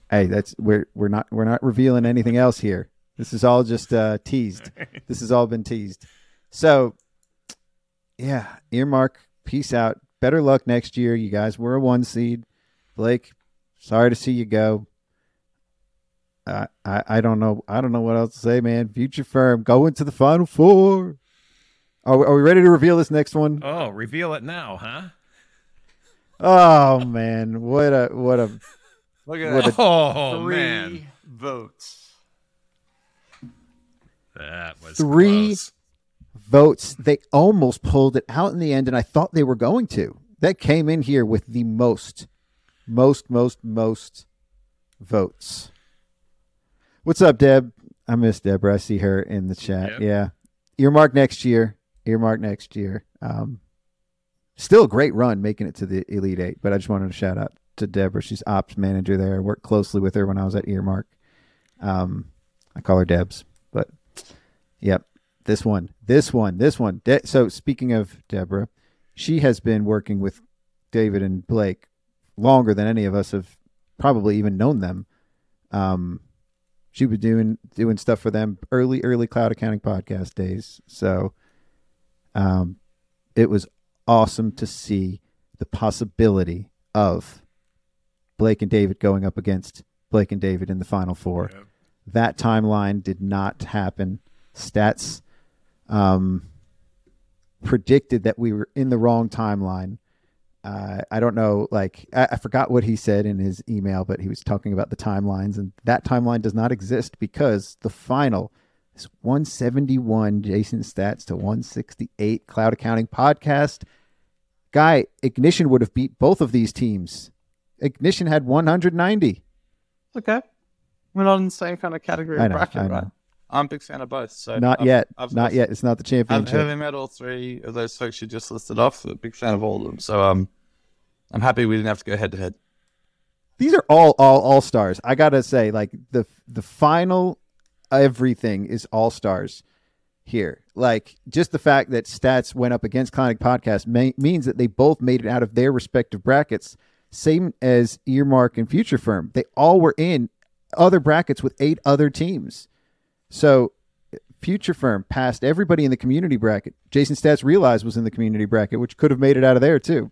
Hey, that's we're we're not we're not revealing anything else here. This is all just uh, teased. [laughs] this has all been teased. So, yeah, earmark. Peace out. Better luck next year, you guys. We're a one seed. Blake, sorry to see you go. I, I I don't know. I don't know what else to say, man. Future firm going to the final four. Are we, are we ready to reveal this next one? Oh, reveal it now, huh? Oh man, what a what a Look at What that. a- Oh Three man, votes. that was Three- close. votes. They almost pulled it out in the end, and I thought they were going to. That came in here with the most, most, most, most votes. What's up, Deb? I miss Deborah. I see her in the chat. Yep. Yeah. Earmark next year. Earmark next year. Um, still a great run making it to the Elite Eight, but I just wanted to shout out to Deborah. She's ops manager there. I worked closely with her when I was at Earmark. Um, I call her Debs, but yep. This one, this one, this one. De- so speaking of Deborah, she has been working with David and Blake longer than any of us have probably even known them. Um, she was doing doing stuff for them early, early cloud accounting podcast days. So, um, it was awesome to see the possibility of Blake and David going up against Blake and David in the final four. That timeline did not happen. Staats um, predicted that we were in the wrong timeline. Uh, I don't know, like I, I forgot what he said in his email, but he was talking about the timelines, and that timeline does not exist because the final is 171 Jason Staats to 168 Cloud Accounting Podcast. Guy, Ignition would have beat both of these teams. Ignition had 190. Okay. We're not in the same kind of category I of know, bracket, I know. right? I'm a big fan of both. So Not I've- yet. I've not listened- yet. It's not the championship. I've championship. met all three of those folks you just listed off. A big fan of all of them. So um, I'm happy we didn't have to go head to head. these are all all all stars. I gotta say, like the the final everything is all stars here. Like just the fact that Staats went up against Clonic Podcast may, means that they both made it out of their respective brackets. Same as Earmark and Future Firm, they all were in other brackets with eight other teams. So Future Firm passed everybody in the community bracket. Jason Staats realized was in the community bracket, which could have made it out of there too.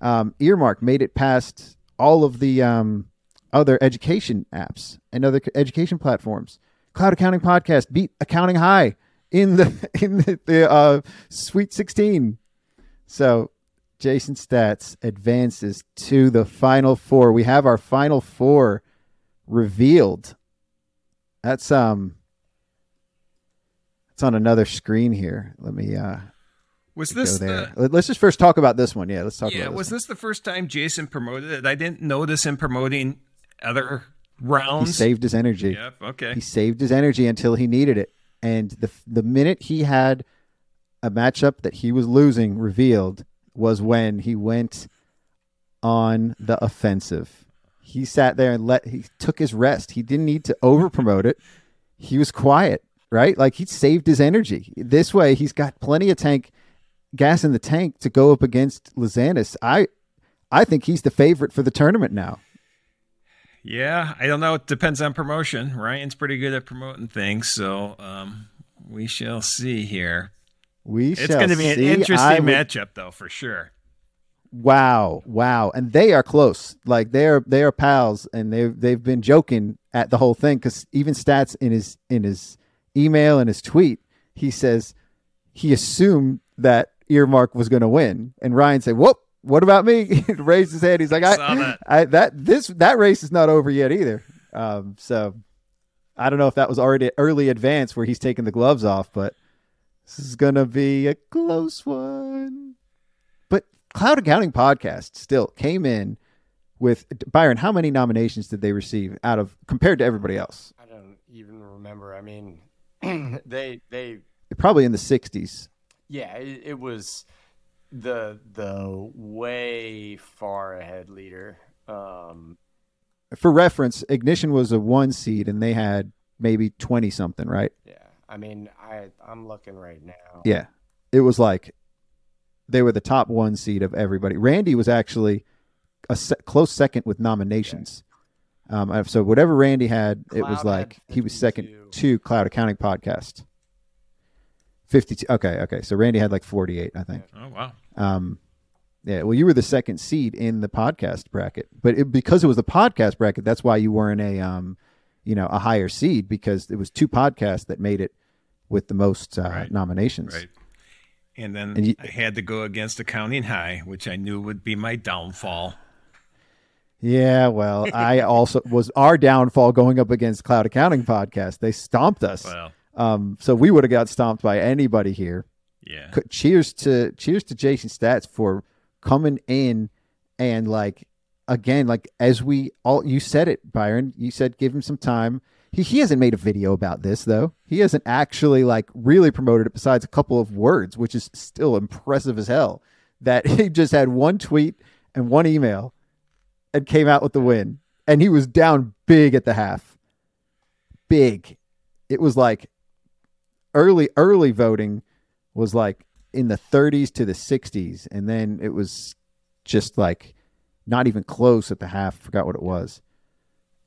Um, Earmark made it past all of the um, other education apps and other education platforms. Cloud Accounting Podcast beat Accounting High in the [laughs] in the, the uh, Sweet 16. So Jason Staats advances to the final four. We have our final four revealed. That's um it's on another screen here. Let me uh Was this the? Let- Let's just first talk about this one. Yeah, let's talk about. Yeah, was this. this the first time Jason promoted it? I didn't notice him promoting other one. He saved his energy. Yep. Okay. He saved his energy until he needed it. And the the minute he had a matchup that he was losing revealed was when he went on the offensive. He sat there and let he took his rest. He didn't need to over promote it. He was quiet, right? Like he saved his energy. This way he's got plenty of tank gas in the tank to go up against Lazanis. I I think he's the favorite for the tournament now. Yeah, I don't know. It depends on promotion. Ryan's pretty good at promoting things, so um, we shall see here. We It's going to be an see. Interesting would- matchup, though, for sure. Wow, wow, and they are close. Like they're they are pals, and they they've been joking at the whole thing because even Staats in his in his email and his tweet, he says he assumed that Earmark was going to win, and Ryan said, "Whoop, what about me?" [laughs] He raised his hand. He's like, I "I, that. I that this that race is not over yet either." Um, so I don't know if that was already early advance where he's taking the gloves off, but this is gonna be a close one. But Cloud Accounting Podcast still came in with Byron. How many nominations did they receive out of compared to everybody else? I don't even remember. I mean, [clears throat] they they Probably in the sixties. yeah, it, it was the the way far ahead leader. Um, For reference, Ignition was a one seed, and they had maybe twenty something, right? yeah, I mean, I I'm looking right now. Yeah, it was like they were the top one seed of everybody. Randy was actually a se- close second with nominations. Um, so whatever Randy had, it was like he was second to Cloud Accounting Podcast. Fifty-two. Okay, okay. So Randy had like forty-eight, I think. Oh, wow. Um, yeah. Well, you were the second seed in the podcast bracket, but it, because it was the podcast bracket, that's why you weren't a um, you know, a higher seed because it was two podcasts that made it with the most uh, Right. nominations. Right. And then And you- I had to go against Accounting High, which I knew would be my downfall. Yeah, well, I also was our downfall going up against Cloud Accounting Podcast. They stomped us. Well, Um, so we would have got stomped by anybody here. yeah. Cheers to cheers to Jason Staats for coming in and like again, like as we all you said it, Byron. You said give him some time. He he hasn't made a video about this though. He hasn't actually like really promoted it besides a couple of words, which is still impressive as hell. That [laughs] he just had one tweet and one email and came out with the win. And he was down big at the half. Big. It was like early early voting was like in the 30s to the 60s and then it was just like not even close at the half forgot what it was.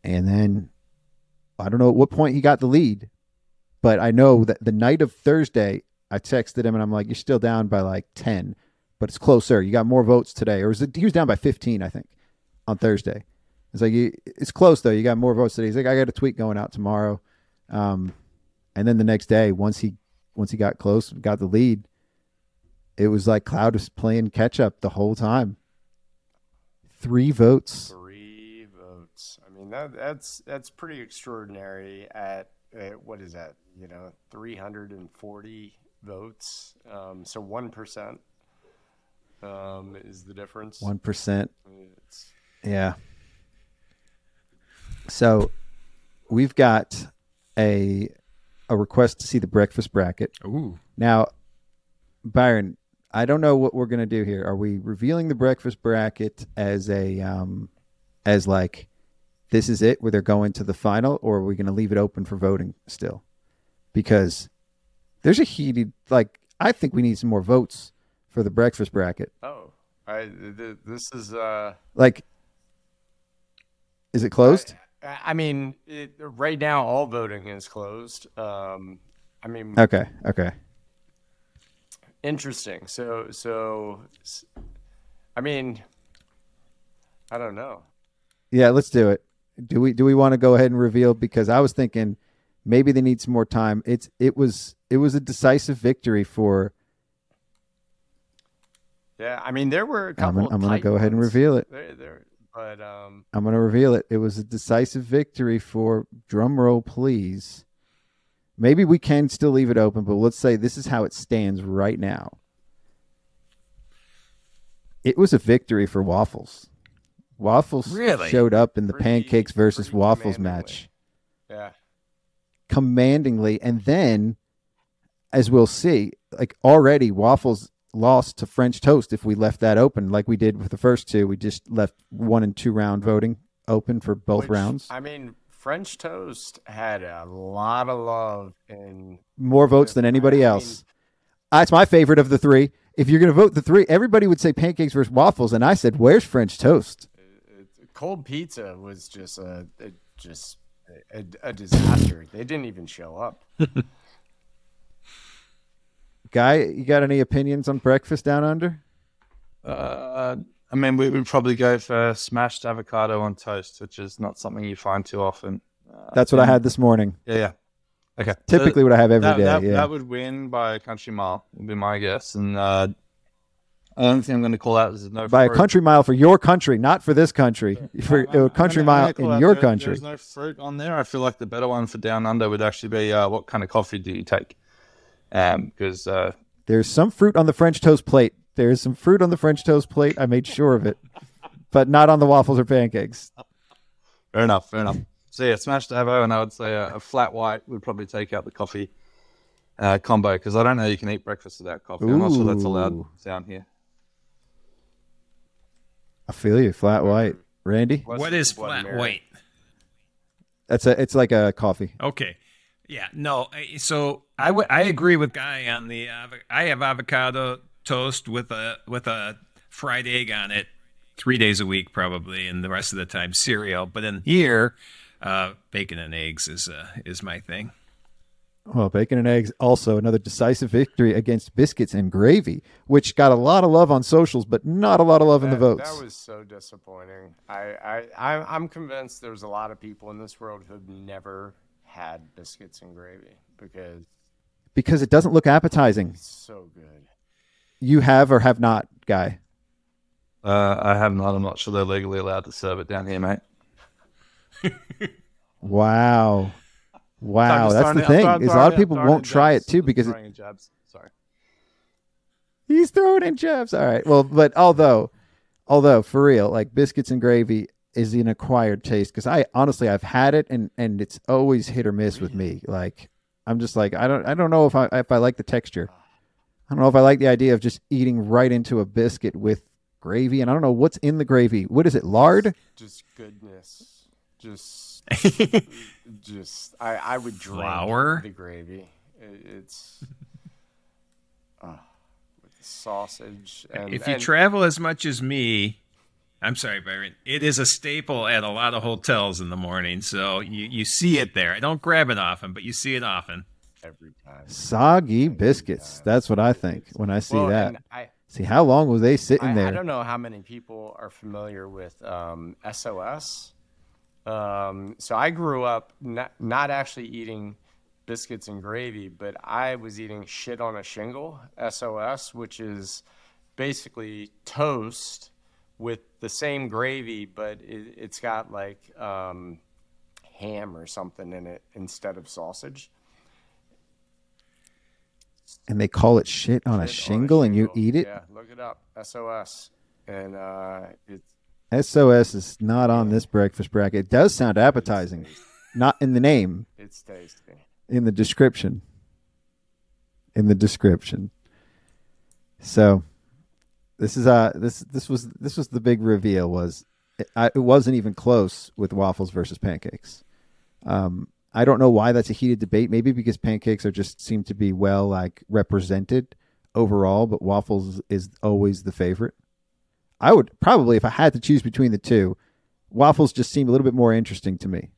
And then i don't know at what point he got the lead but i know that the night of thursday i texted him and i'm like you're still down by like 10 but it's closer. You got more votes today. Or was it, he was down by 15 i think on thursday. It's like it's close though. You got more votes today. He's like i got a tweet going out tomorrow. Um, and then the next day, once he once he got close, got the lead, it was like Cloud was playing catch up the whole time. Three votes. Three votes. I mean that that's that's pretty extraordinary. At uh, what is that? You know, three hundred and forty votes. Um, so one percent um, is the difference. One percent. Yeah. So we've got a a request to see the breakfast bracket. Ooh. Now, Byron, I don't know what we're gonna do here. Are we revealing the breakfast bracket as a um as like this is it where they're going to the final, or are we gonna leave it open for voting still? Because there's a heated like I think we need some more votes for the breakfast bracket. oh, I th- this is uh. Like is it closed? I- I mean, it, right now all voting is closed. Um, I mean, Okay, okay. interesting. So, so, I mean, I don't know. Yeah, let's do it. Do we do we want to go ahead and reveal because I was thinking maybe they need some more time. It's it was it was a decisive victory for Yeah, I mean, there were a I'm couple. gonna, of I'm gonna go ahead and reveal it. There, there, but um, I'm going to reveal it. It was a decisive victory for drum roll please. Maybe we can still leave it open, but let's say this is how it stands right now. It was a victory for Waffles. Waffles Really? showed up in the Pretty- pancakes versus waffles match. yeah, commandingly and then as we'll see like already waffles lost to french toast if we left that open like we did with the first two. We just left one and two round voting open for both Which, rounds. I mean, French toast had a lot of love and more votes than anybody I else. that's my favorite of the three. If you're going to vote the three everybody would say pancakes versus waffles and i said where's french toast? Cold pizza was just a, a just a, a disaster. they didn't even show up. [laughs] guy you got any opinions on breakfast down under Uh, I mean, we would probably go for smashed avocado on toast, which is not something you find too often. that's what i had this morning Yeah, yeah. Okay. typically what i have every that, day. that, yeah that would win by a country mile, would be my guess. And uh, the only thing I'm going to call out is no by a country mile for your country, not for this country. [laughs] For I'm- I'm a country I'm mile in your there- country. There's no fruit on there. I feel like the better one for down under would actually be uh, what kind of coffee do you take? Um, because uh, There's some fruit on the French toast plate. There's some fruit on the French toast plate. I made sure of it, but not on the waffles or pancakes. fair enough, fair enough. So yeah, smashed avo, and I would say a, a flat white would probably take out the coffee uh, combo because I don't know you can eat breakfast without coffee. I'm not sure that's allowed down here. I feel you. Flat white, Randy. What's- what is what flat white? That's a. It's like a coffee. Okay. Yeah, no. So I would I agree with Guy on the avo- I have avocado toast with a with a fried egg on it 3 days a week probably and the rest of the time cereal, but in here uh, bacon and eggs is uh, is my thing. Well, bacon and eggs also another decisive victory against biscuits and gravy, which got a lot of love on socials, but not a lot of love in the votes. That was so disappointing. I, I, I, I'm convinced there's a lot of people in this world who have never had biscuits and gravy because because it doesn't look appetizing. so good. You have or have not, guy. Uh, I have not. I'm not sure they're legally allowed to serve it down here, mate. [laughs] Wow. Wow, I'm that's the it- thing. Is a lot of people won't in try it too I'm because throwing in jabs. Sorry. he's throwing in jabs. All right. Well, but although, although for real, like biscuits and gravy is an acquired taste because I honestly I've had it and and it's always hit or miss with me. Like I'm just like I don't I don't know if I if I like the texture. I don't know if I like the idea of just eating right into a biscuit with gravy, and I don't know what's in the gravy. What is it? Lard? Just goodness. Just, [laughs] just. I, I would drink Flour? the gravy. It, it's. Uh, with the sausage. And, if you and- travel as much as me, I'm sorry, Byron. It is a staple at a lot of hotels in the morning, so you, you see it there. I don't grab it often, but you see it often. every time. Soggy biscuits. That's what I think when I see Well, that. I, See how long was they sitting I, there? I don't know how many people are familiar with um, SOS. Um, so I grew up not, not actually eating biscuits and gravy, but I was eating shit on a shingle, SOS, which is basically toast with the same gravy, but it, it's got like um, ham or something in it instead of sausage. and they call it shit on a Shit shingle, and you eat it. Yeah, look it up, SOS, and uh, it's SOS is not on this breakfast bracket. It does sound appetizing, not in the name, it's tasty. in the description. In the description. So, this is uh this this was this was the big reveal. Was it, I, it wasn't even close with waffles versus pancakes. Um, I don't know why that's a heated debate. Maybe because pancakes are just seem to be well like represented overall, but waffles is always the favorite. I would probably, if I had to choose between the two, waffles just seem a little bit more interesting to me.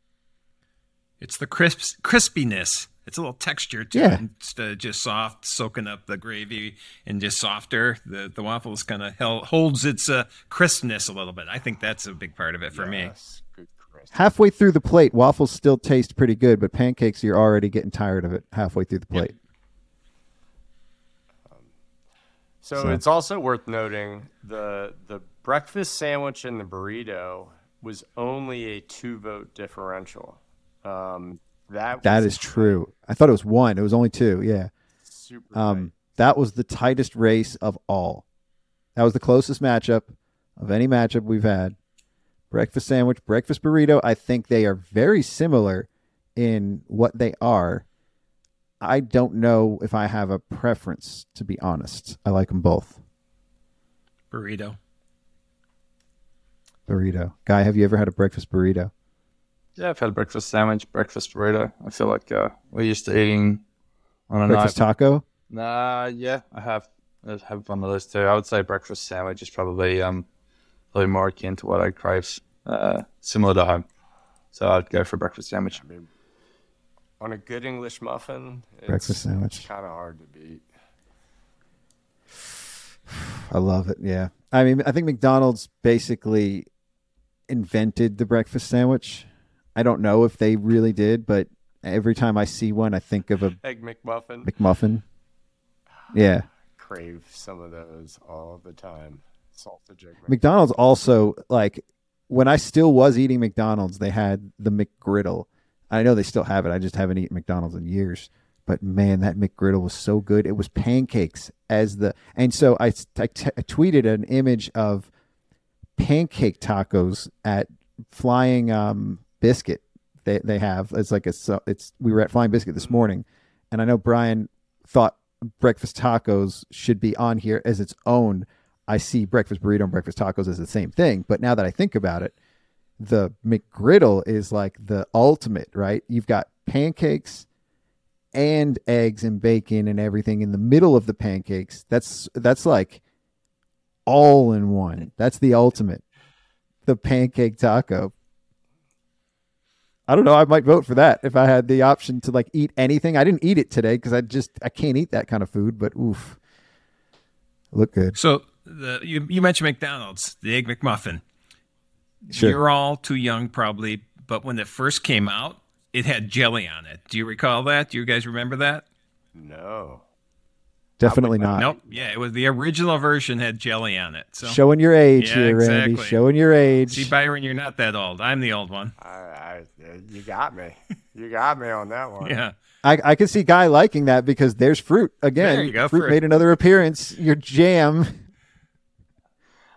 It's the crisp crispiness. It's a little texture to Yeah. it instead of just soft, soaking up the gravy and just softer. The the waffles kind of holds its uh, crispness a little bit. I think that's a big part of it for me. Yes, good crisp. Halfway through the plate, waffles still taste pretty good, but pancakes, you're already getting tired of it halfway through the plate. So, So- it's also worth noting the the breakfast sandwich and the burrito was only a two vote differential. Um, that That was is true. I thought it was one. It was only two. Yeah. super. Um, that was the tightest race of all. That was the closest matchup of any matchup we've had. Breakfast sandwich, breakfast burrito. I think they are very similar in what they are. I don't know if I have a preference, to be honest. I like them both. Burrito. Burrito. Guy, have you ever had a breakfast burrito? Yeah, I've had a breakfast sandwich, breakfast burrito. I feel like uh, we're used to eating on a Breakfast night. taco? Nah, yeah, I have. I have one of those too. I would say breakfast sandwich is probably um, probably more akin to what I crave, uh, similar to home. So I'd go for breakfast sandwich. on a good English muffin, it's, Breakfast sandwich. kind of hard to beat. [sighs] I love it. Yeah. I mean, I think McDonald's basically invented the breakfast sandwich. I don't know if they really did, but every time I see one, I think of a Egg McMuffin, McMuffin. Yeah. crave some of those all the time. Sausage egg. Mc- McDonald's also like when I still was eating McDonald's, they had the McGriddle. I know they still have it. I just haven't eaten McDonald's in years. But man, that McGriddle was so good. It was pancakes as the and so I, I, t- I tweeted an image of pancake tacos at Flying um, Biscuit. They they have it's like a it's we were at Flying Biscuit this morning, and I know Brian thought breakfast tacos should be on here as its own. I see breakfast burrito and breakfast tacos as the same thing, but now that I think about it, the McGriddle is like the ultimate, right? You've got pancakes and eggs and bacon and everything in the middle of the pancakes. That's that's like all in one. That's the ultimate. The pancake taco. I don't know. I might vote for that if I had the option to like eat anything. I didn't eat it today because I just I can't eat that kind of food. But oof, look good. So the you, you mentioned McDonald's, the egg McMuffin. Sure. You're all too young, probably, but when it first came out, it had jelly on it. Do you recall that? Do you guys remember that? No. Definitely not. Nope. Yeah, it was the original version had jelly on it. So Showing your age Yeah, here, Randy. Showing your age. see, Byron, you're not that old. I'm the old one. I, I, you got me. You got me on that one. Yeah. I, I can see Guy liking that because there's fruit again. There you go, fruit, fruit. made another appearance. Your jam.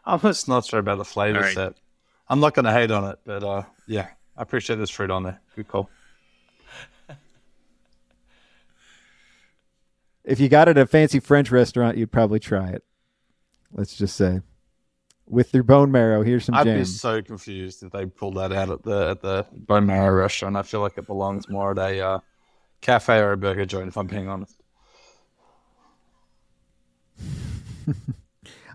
I'm just not sure about the flavor All right. set. I'm not going to hate on it, but uh, yeah, I appreciate this fruit on there. Good call. If you got it at a fancy French restaurant, you'd probably try it. Let's just say, with your bone marrow, here's some I'd jam. be so confused if they pulled that out at the at the bone marrow restaurant. I feel like it belongs more at a uh, cafe or a burger joint. If I'm being honest. [laughs]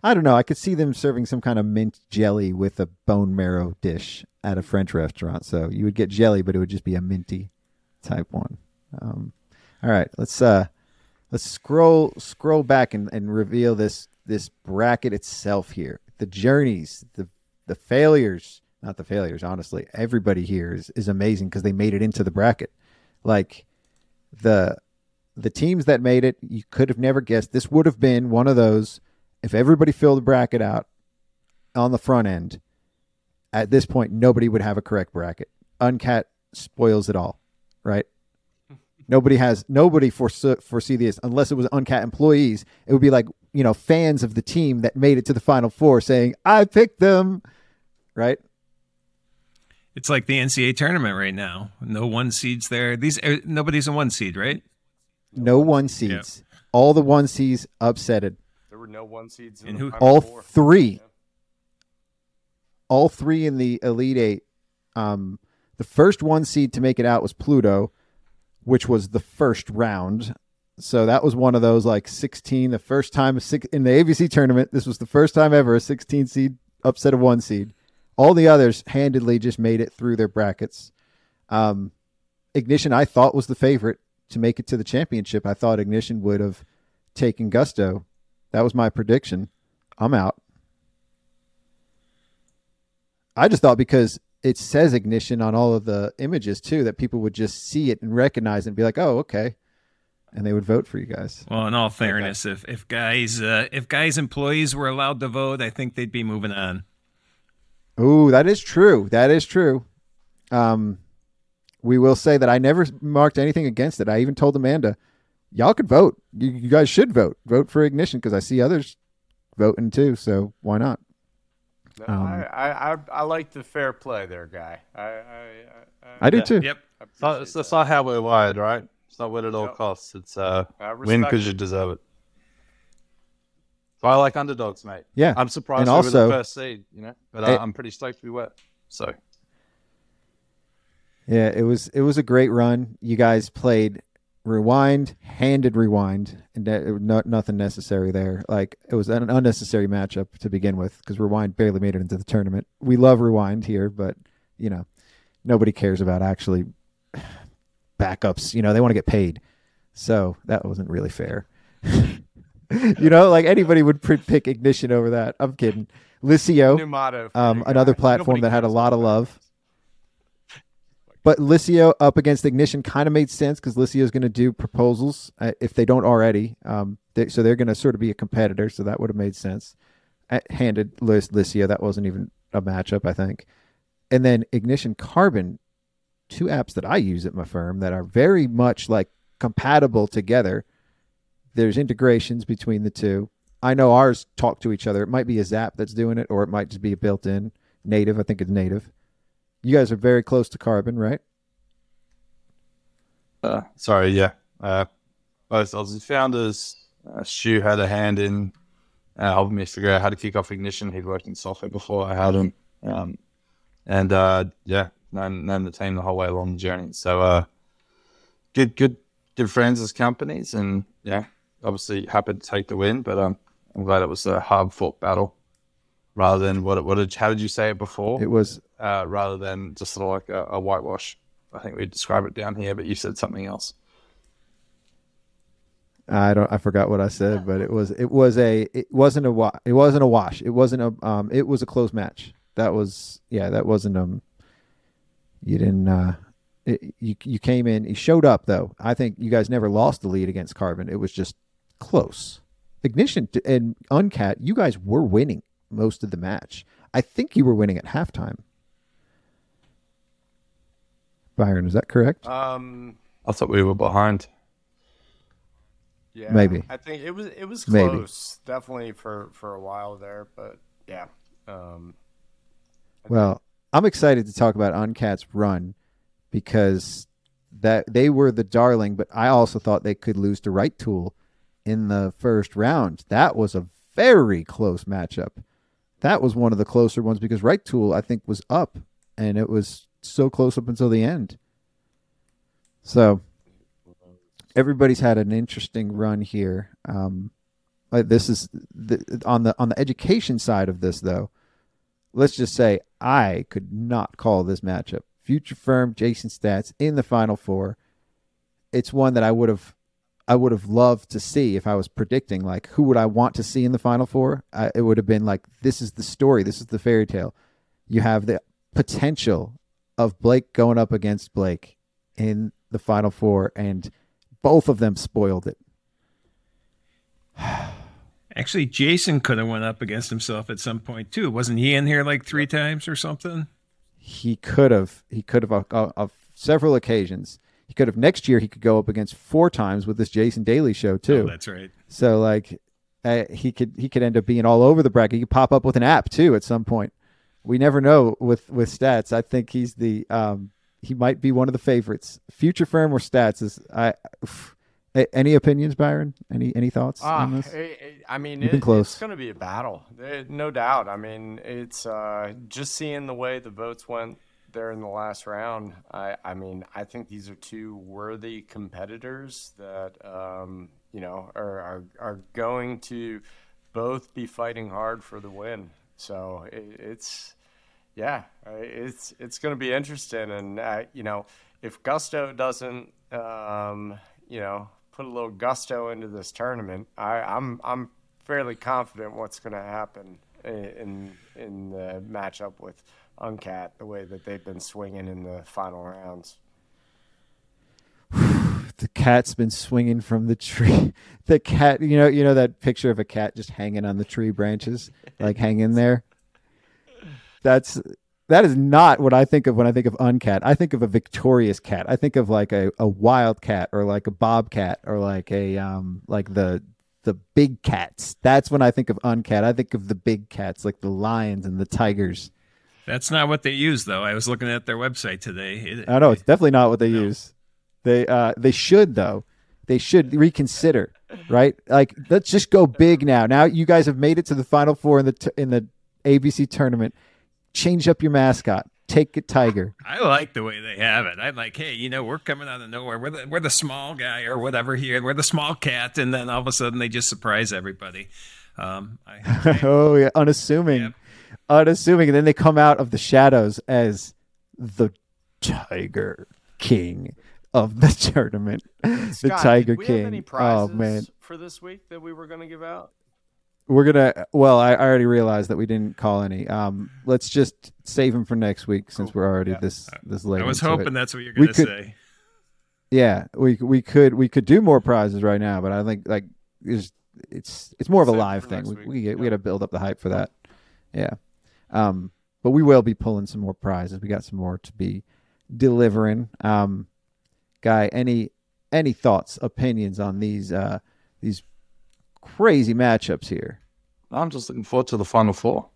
I don't know. I could see them serving some kind of mint jelly with a bone marrow dish at a French restaurant. So you would get jelly, but it would just be a minty type one. Um, all right, let's uh, let's scroll scroll back and, and reveal this this bracket itself here. The journeys, the the failures, not the failures. Honestly, everybody here is is amazing because they made it into the bracket. Like the the teams that made it, you could have never guessed. This would have been one of those if everybody filled the bracket out on the front end. At this point, nobody would have a correct bracket. Uncat spoils it all, right? Nobody has nobody foresee, foresee this unless it was uncat employees. It would be like you know fans of the team that made it to the final four saying, "I picked them," right? It's like the NCAA tournament right now. No one seeds there. These uh, nobody's a one seed, right? No one seeds. All the one seeds upsetted. There were no one seeds in And the who- Final all Four. three all three in the elite eight um the first one seed to make it out was Plooto which was the first round. So that was one of those like 16 the first time in the abc tournament this was the first time ever a 16 seed upset a one seed. All the others handedly just made it through their brackets. Um ignition i thought was the favorite to make it to the championship. I thought ignition would have taken gusto. That was my prediction. I'm out. I just thought because it says ignition on all of the images too, that people would just see it and recognize it and be like, "Oh, okay," and they would vote for you guys. Well, in all fairness, if if guys uh, if guys employees were allowed to vote, I think they'd be moving on. Ooh, that is true. That is true. Um, we will say that I never marked anything against it. I even told Amanda, "Y'all could vote. You, you guys should vote. Vote for ignition because I see others voting too. So why not?" No, Um, I, I, I, I like the fair play there, guy. I, I, I, I do too. Yep. So it's, that's that. not how we're wired, right? It's not win at all Yep. costs. It's uh, win because you deserve it. So I like underdogs, mate. Yeah, I'm surprised and we were also- the first seed, you know, but Hey- uh, I'm pretty stoked to be were. So Yeah, it was it was a great run. You guys played rewind, handed rewind, and that, it was nothing necessary there. Like it was an unnecessary matchup to begin with because rewind barely made it into the tournament. We love rewind here, but you know nobody cares about actually backups. You know they want to get paid, so that wasn't really fair. [laughs] you know, like anybody would pick ignition over that. I'm kidding. Liscio, um, another platform that had a lot of love. But Liscio up against Ignition kind of made sense because Liscio is going to do proposals uh, if they don't already. Um, they, so they're going to sort of be a competitor. So that would have made sense. Uh, handed Lis- Liscio, that wasn't even a matchup, I think. And then Ignition Karbon, two apps that I use at my firm that are very much like compatible together. There's integrations between the two. I know ours talk to each other. It might be a Zap that's doing it, or it might just be a built-in native. I think it's native. You guys are very close to Karbon, right? uh, sorry, yeah. Uh, both Aussie founders. Uh, Stu had a hand in uh, helping me figure out how to kick off Ignition. He'd worked in software before I had him. Um, and uh, yeah, known, known the team the whole way along the journey. So uh, good, good, good friends as companies, and yeah, obviously happy to take the win. But um, I'm glad it was a hard fought battle rather than what it, what did, how did you say it before? It was uh, rather than just sort of like a, a whitewash. I think we describe it down here, but you said something else. I don't. I forgot what I said, but it was. It was a. It wasn't a. wa- It wasn't a wash. It wasn't a. Um. It was a close match. That was. Yeah. That wasn't. Um. You didn't. Uh. It, you you came in. You showed up though. I think you guys never lost the lead against Karbon. It was just close. Ignition and Uncat. You guys were winning most of the match. I think you were winning at halftime. Byron, is that correct? Um, I thought we were behind. yeah, Maybe. I think it was it was Maybe. close, definitely for for a while there, but yeah. Um, Well, I'm excited to talk about Uncat's run because that they were the darling, but I also thought they could lose to Right Tool in the first round. That was a very close matchup. That was one of the closer ones because Right Tool I think was up and it was so close up until the end. So everybody's had an interesting run here. Um, like this is the, on the on the education side of this though let's just say I could not call this matchup. Future firm Jason Staats in the final four. It's one that I would have I would have loved to see if I was predicting like who would I want to see in the final four. I, it would have been like this is the story, this is the fairy tale. You have the potential of Blake going up against Blake in the final four and both of them spoiled it. [sighs] Actually, Jason could have went up against himself at some point too. Wasn't he in here like three times or something? he could have he could have uh, uh, of several occasions he could have next year he could go up against four times with this jason daily show too Oh, that's right. so like uh, he could he could end up being all over the bracket he could pop up with an app too at some point we never know with with Staats i think he's the um he might be one of the favorites future firm or Staats is i oof. Any opinions byron any any thoughts Ah, on this I- mean, it- close. it's going to be a battle, Eh, no doubt. I mean, it's uh, just seeing the way the votes went there in the last round. I, I mean, I think these are two worthy competitors that um, you know are, are are going to both be fighting hard for the win. So it, it's yeah, uh, it's it's going to be interesting, and uh, you know, if Gusto doesn't, um, you know, put a little gusto into this tournament, I, I'm I'm fairly confident what's going to happen in in the matchup with Uncat, the way that they've been swinging in the final rounds. The cat's been swinging from the tree. [laughs] The cat, you know, you know that picture of a cat just hanging on the tree branches, like hanging there. That's that is not what I think of when I think of uncat. I think of a victorious cat. I think of like a, a wild cat or like a bobcat or like a um like the the big cats. That's when I think of uncat. I think of the big cats like the lions and the tigers. That's not what they use, though. I was looking at their website today. It- I know it's definitely not what they use. They uh they should though. They should reconsider, right? Like let's just go big now. Now you guys have made it to the final four in the t- in the ABC tournament. Change up your mascot. Take it tiger. I like the way they have it. I'm like, hey, you know, we're coming out of nowhere. We're the we're the small guy or whatever here. We're the small cat, and then all of a sudden they just surprise everybody. Um, I, [laughs] oh yeah, unassuming, unassuming, and then they come out of the shadows as the Tiger King of the [laughs] tournament, the Tiger did we King. Have any oh man, for this week that we were going to give out? we're gonna. Well, I, I already realized that we didn't call any. Um, let's just save them for next week since we're already Yeah. this this late. I was into it. hoping that's what you're going to could- say. Yeah, we we could we could do more prizes right now, but I think like it's it's it's more of a Save it live thing. We we, get, we got to build up the hype for that. Yeah, um, but we will be pulling some more prizes. We got some more to be delivering. Um, guy, any any thoughts, opinions on these uh these crazy matchups here? I'm just looking forward to the final four.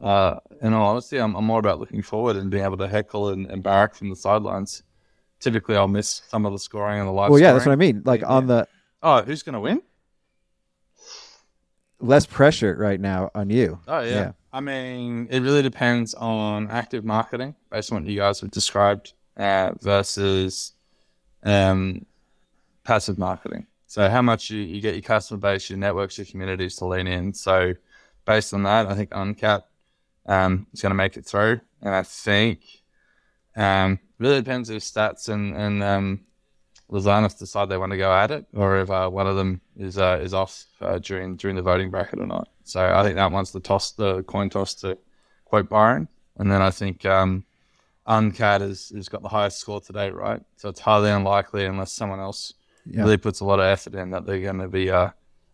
Uh, in all honesty, I'm, I'm more about looking forward and being able to heckle and, and barrack from the sidelines. Typically, I'll miss some of the scoring and the live. Well, yeah, that's what I mean. Like Yeah. on the Oh, who's going to win? less pressure right now on you. Oh yeah. Yeah. I mean, it really depends on active marketing, based on what you guys have described, uh, versus um, passive marketing. So how much you, you get your customer base, your networks, your communities to lean in. So based on that, I think Uncat um, is going to make it through, and I think Um, really depends if Staats and and um, Lazanis decide they want to go at it, or if uh, one of them is uh, is off uh, during during the voting bracket or not. So I think that one's the toss, the coin toss to quote Byron, and then I think um, Uncat has, has got the highest score today, right? So it's highly unlikely unless someone else Yeah. really puts a lot of effort in that they're going to be uh,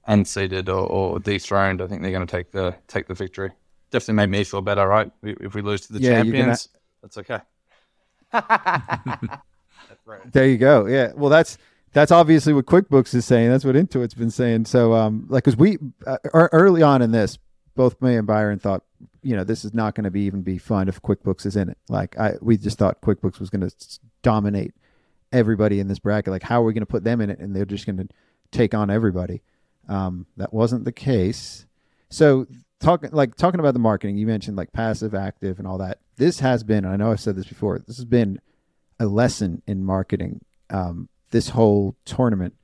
unseated or, or dethroned. I think they're going to take the take the victory. Definitely made me feel better, right? If we lose to the Yeah, you're gonna- champions, that's okay. [laughs] There you go. Yeah. Well, that's that's obviously what QuickBooks is saying. That's what Intuit's been saying. So, um, like, because we uh, early on in this, both me and Byron thought, you know, this is not going to be even be fun if QuickBooks is in it. Like, I we just thought QuickBooks was going to dominate everybody in this bracket. Like, how are we going to put them in it, and they're just going to take on everybody? Um, that wasn't the case. So, talking like talking about the marketing, you mentioned like passive, active, and all that. This has been, and I know I've said this before. This has been a lesson in marketing um, this whole tournament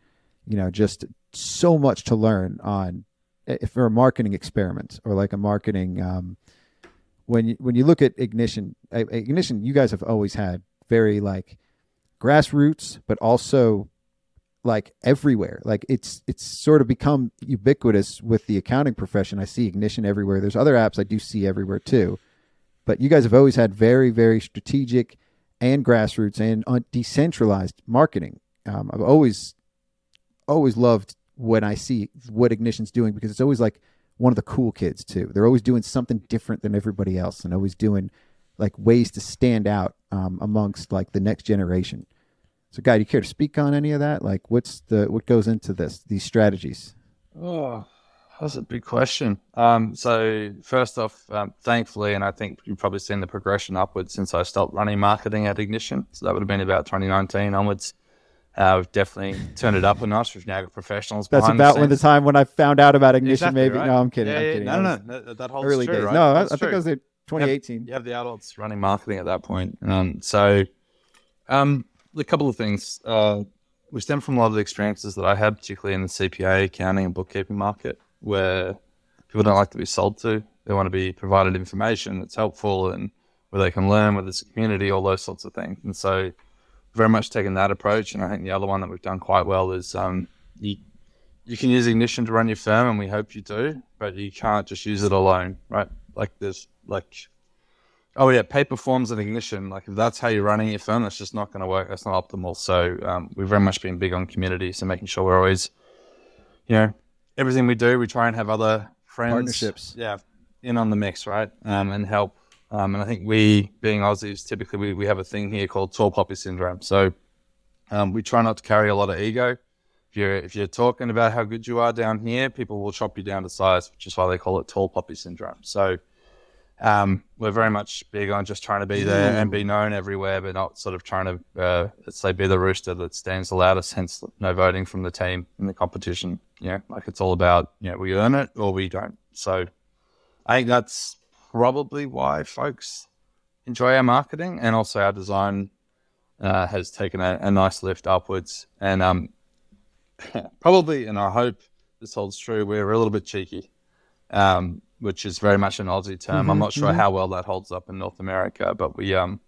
you know just so much to learn on if for a marketing experiment or like a marketing um, when you when you look at ignition ignition you guys have always had very like grassroots but also like everywhere. Like it's it's sort of become ubiquitous with the accounting profession. I see ignition everywhere. There's other apps i do see everywhere too. But you guys have always had very very strategic and grassroots and uh, decentralized marketing. Um, I've always always loved when I see what Ignition's doing because it's always like one of the cool kids too. They're always doing something different than everybody else and always doing like ways to stand out um, amongst like the next generation. So, guy, do you care to speak on any of that? Like, what's the what goes into this these strategies? Oh, that's a big question. Um, so first off, um, thankfully, and I think you've probably seen the progression upwards since I stopped running marketing at Ignition. So that would have been about 2019 onwards. Uh, we've definitely turned it up a notch. We've now got professionals. That's about when the time when I found out about Ignition. Exactly, maybe right? no, I'm kidding. Yeah, I'm yeah, kidding. No, That no, no, that, holds early true, days. right? No, I, I That's think. I was there 2018. You have the adults running marketing at that point. Um, so, um, a couple of things. Uh, we stem from a lot of the experiences that I had, particularly in the CPA, accounting, and bookkeeping market, where people don't like to be sold to. They want to be provided information that's helpful and where they can learn, whether it's a community, all those sorts of things. And so, very much taking that approach. And I think the other one that we've done quite well is um, you, you can use Ignition to run your firm, and we hope you do, but you can't just use it alone, right? Like there's like Oh yeah, paper forms and ignition. Like if that's how you're running your firm, that's just not going to work. That's not optimal. So um, we've very much been big on community, so making sure we're always, you know, everything we do, we try and have other friends, Partnerships. yeah, in on the mix, right, um, and help. Um, and I think we, being Aussies, typically we, we have a thing here called tall poppy syndrome. So um, we try not to carry a lot of ego. If you're if you're talking about how good you are down here, people will chop you down to size, which is why they call it tall poppy syndrome. So um, we're very much big on just trying to be there and be known everywhere, but not sort of trying to, uh, let's say, be the rooster that stands the loudest, hence no voting from the team in the competition. Know, like it's all about, you know, we earn it or we don't. So I think that's probably why folks enjoy our marketing and also our design uh, has taken a, a nice lift upwards. And um, [laughs] probably, and I hope this holds true, we're a little bit cheeky. Um, which is very much an Aussie term. I'm not sure how well that holds up in North America, but we, um,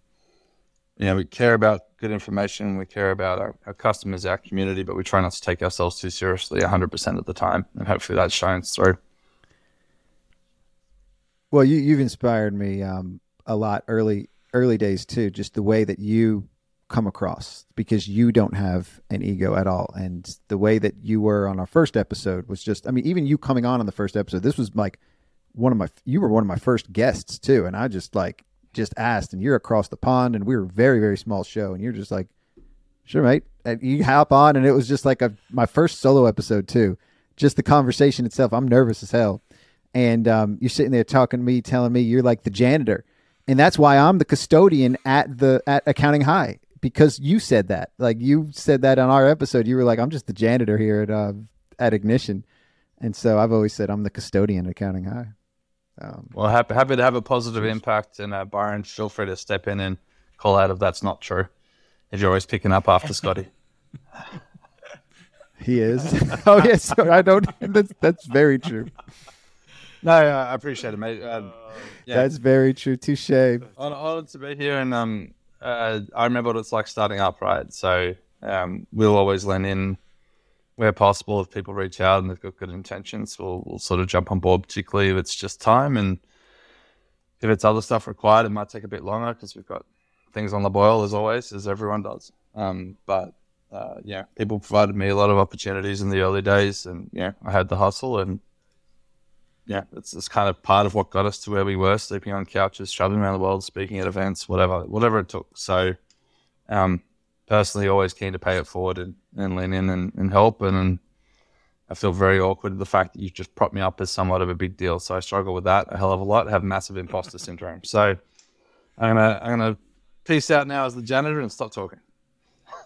you know, we care about good information. We care about our, our customers, our community, but we try not to take ourselves too seriously 100% of the time. And hopefully that shines through. Well, you you've inspired me um, a lot early early days too. Just the way that you come across because you don't have an ego at all, and the way that you were on our first episode was just. I mean, even you coming on on the first episode, this was like one of my. You were one of my first guests too, and I just like just asked, and you're across the pond, and we were a very very small show, and you're just like, sure, mate. And you hop on, and it was just like a my first solo episode too. Just the conversation itself, I'm nervous as hell and um, you're sitting there talking to me, telling me you're like the janitor, and that's why I'm the custodian at the at Accounting High because you said that. Like you said that on our episode, you were like, I'm just the janitor here at uh, at Ignition, and so I've always said I'm the custodian at Accounting High. Um, Well, happy, happy to have a positive impact. And uh, Byron, feel free to step in and call out if that's not true. If you're always picking up after Scotty. [laughs] [laughs] he is. [laughs] oh yes, I don't. That's that's very true. No, I appreciate it, mate. Uh, yeah, That's very true. Touche. hon- honored to be here, and um, uh, I remember what it's like starting up, right? So um, we'll always lean in where possible if people reach out and they've got good intentions. We'll, we'll sort of jump on board, particularly if it's just time. And if it's other stuff required, it might take a bit longer because we've got things on the boil as always, as everyone does. Um, but uh, yeah, people provided me a lot of opportunities in the early days, and yeah, I had the hustle, and yeah, it's, it's kind of part of what got us to where we were, sleeping on couches, traveling around the world, speaking at events, whatever, whatever it took. So, um, personally, always keen to pay it forward and, and lean in and, and help, and, and I feel very awkward the fact that you just propped me up as somewhat of a big deal. So I struggle with that a hell of a lot. I have massive imposter syndrome. So I'm gonna I'm gonna peace out now as the janitor and stop talking. [laughs]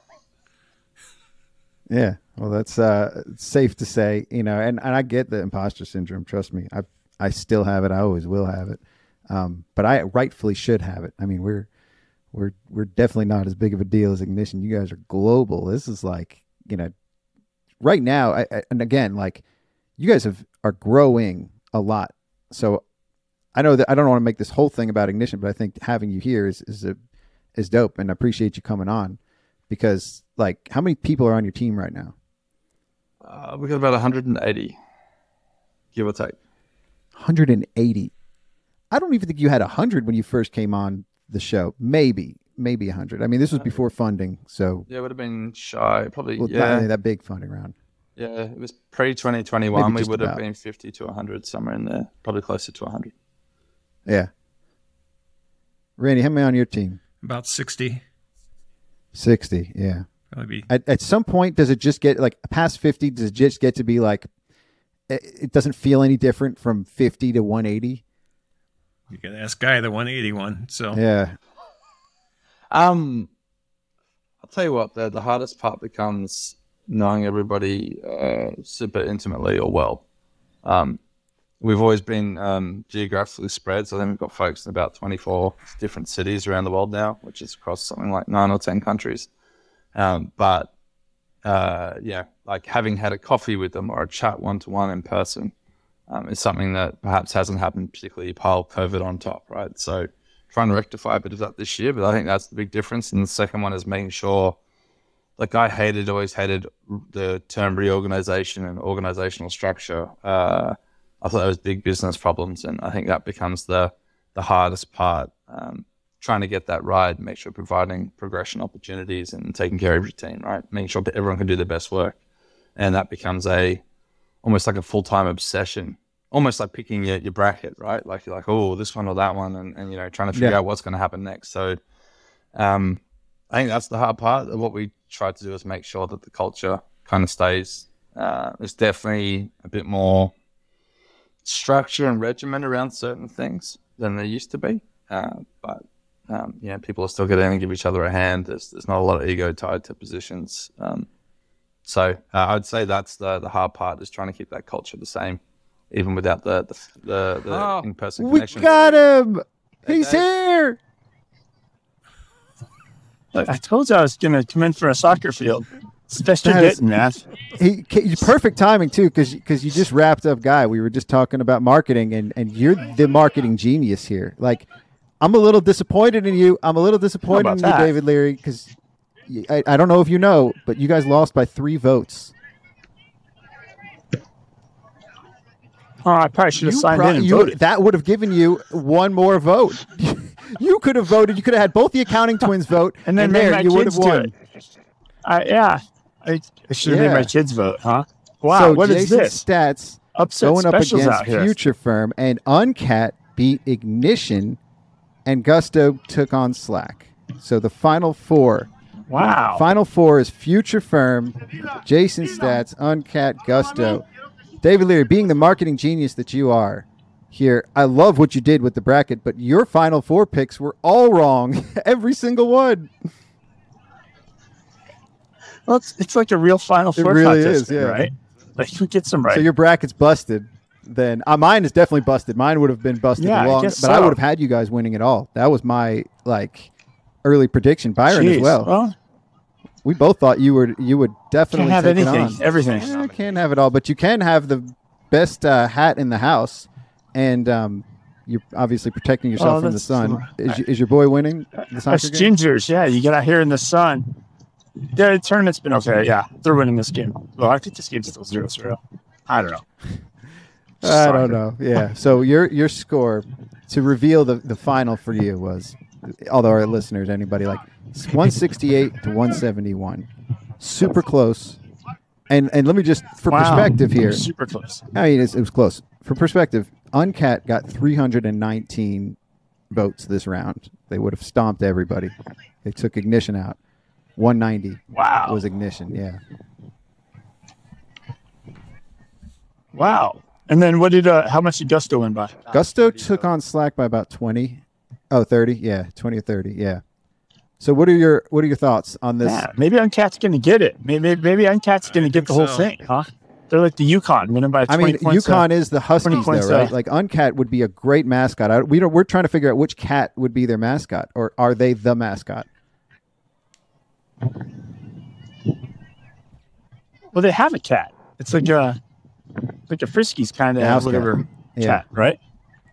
Yeah, well, that's uh, safe to say, you know, and, and I get the imposter syndrome. Trust me, I I still have it. I always will have it, um, but I rightfully should have it. I mean, we're we're we're definitely not as big of a deal as Ignition. You guys are global. This is like, you know, right now. I, I, and again, like, you guys have are growing a lot. So I know that I don't want to make this whole thing about Ignition, but I think having you here is is a is dope, and I appreciate you coming on because like how many people are on your team right now Uh, we got about 180, give or take. 180 i don't even think you had 100 when you first came on the show maybe maybe 100 i mean this was before funding so Yeah, it would have been shy. Probably well, yeah. really that big funding round Yeah, it was pre 2021. Maybe We just would have been 50 to 100, somewhere in there, probably closer to 100. yeah randy how many on your team About 60. 60 yeah Probably be. at, at some point does it just get like past 50 does it just get to be like it, it doesn't feel any different from 50 to 180 You can ask Guy the 181. So yeah Um, I'll tell you what, the, the hardest part becomes knowing everybody uh, super intimately or well. Um, we've always been um, geographically spread, so then we've got folks in about 24 different cities around the world now, which is across something like nine or 10 countries. Um, but uh, yeah, like having had a coffee with them or a chat one to one in person um, is something that perhaps hasn't happened, particularly pile COVID on top, right? So trying to rectify a bit of that this year, but I think that's the big difference. And the second one is making sure, like I hated, always hated the term reorganization and organizational structure. Uh, I thought that was big business problems, and I think that becomes the the hardest part. Um, trying to get that right, make sure providing progression opportunities and taking care of your team, right? Making sure that everyone can do their best work, and that becomes a almost like a full time obsession, almost like picking your, your bracket, right? Like you're like, oh, this one or that one, and, and you know, trying to figure Yeah. out what's going to happen next. So, um, I think that's the hard part. of What we try to do is make sure that the culture kind of stays. Uh, there's definitely a bit more structure and regimen around certain things than there used to be. Uh, but um, yeah, people are still getting in and give each other a hand. There's there's not a lot of ego tied to positions. Um, so uh, I'd say that's the the hard part is trying to keep that culture the same, even without the the the, the Oh, in person connection. we got him he's Dave. here Look, I told you I was going to come in for a soccer field. Special That is- getting, man. he, he perfect timing too because because you just wrapped up guy we were just talking about marketing and and you're the marketing genius here like i'm a little disappointed in you i'm a little disappointed in you that? david leary because I, I don't know if you know but you guys lost by three votes Oh, I probably should have You signed pro- in and you- voted. that would have given you one more vote [laughs] you could have voted you could have had both the accounting twins vote [laughs] and then there you would have won. I, yeah, I, I should have Yeah. made my kids vote, huh? Wow, so what is Jason this? Staats Upset going up against. Future Firm and Uncat beat Ignition, and Gusto took on Slack. So the final four, Wow. final four is Future Firm, Jason Staats, Uncat, Gusto. David Leary, being the marketing genius that you are here, I love what you did with the bracket, but your final four picks were all wrong, [laughs] every single one. Well, it's, it's like a real Final Four It really contest, is, yeah. right? Like, you get some right? So your bracket's busted. Then uh, mine is definitely busted. Mine would have been busted Yeah, I long, guess but I would have had you guys winning it all. That was my like early prediction. Byron as well. Well, we both thought you would you would definitely have anything, on. everything. Yeah, can't have it all, but you can have the best uh, hat in the house, and um, You're obviously protecting yourself Oh, from the sun. Is, is your boy winning the soccer game? gingers. Yeah, you get out here in the sun. The tournament's been okay. Yeah, they're winning this game. Well, I think this game's still 0 0. I don't know. I don't know. Yeah. So your your score to reveal the, the final for you was, although our listeners, anybody like, 168 to 171, super close. And and let me just for Wow. perspective here. Super close. I mean, it's, it was close. For perspective, Uncat got 319 votes this round. They would have stomped everybody. They took Ignition out. 190 Wow. was Ignition. Yeah. Wow. And then what did, uh, how much did Gusto win by? Gusto took on Slack by about 20. Oh, 30. Yeah, 20 or 30. Yeah. So what are your what are your thoughts on this? Yeah, maybe Uncat's going to get it. Maybe, maybe Uncat's going to get the whole so. thing, huh? They're like the UConn winning by I 20 mean, points. uh, UConn is the Huskies, points, though, right? uh, Like Uncat would be a great mascot. I, we don't. We're trying to figure out which cat would be their mascot, or are they the mascot? well, they have a cat. It's like a, like a Friskies kind of house cat. whatever Yeah. cat, right?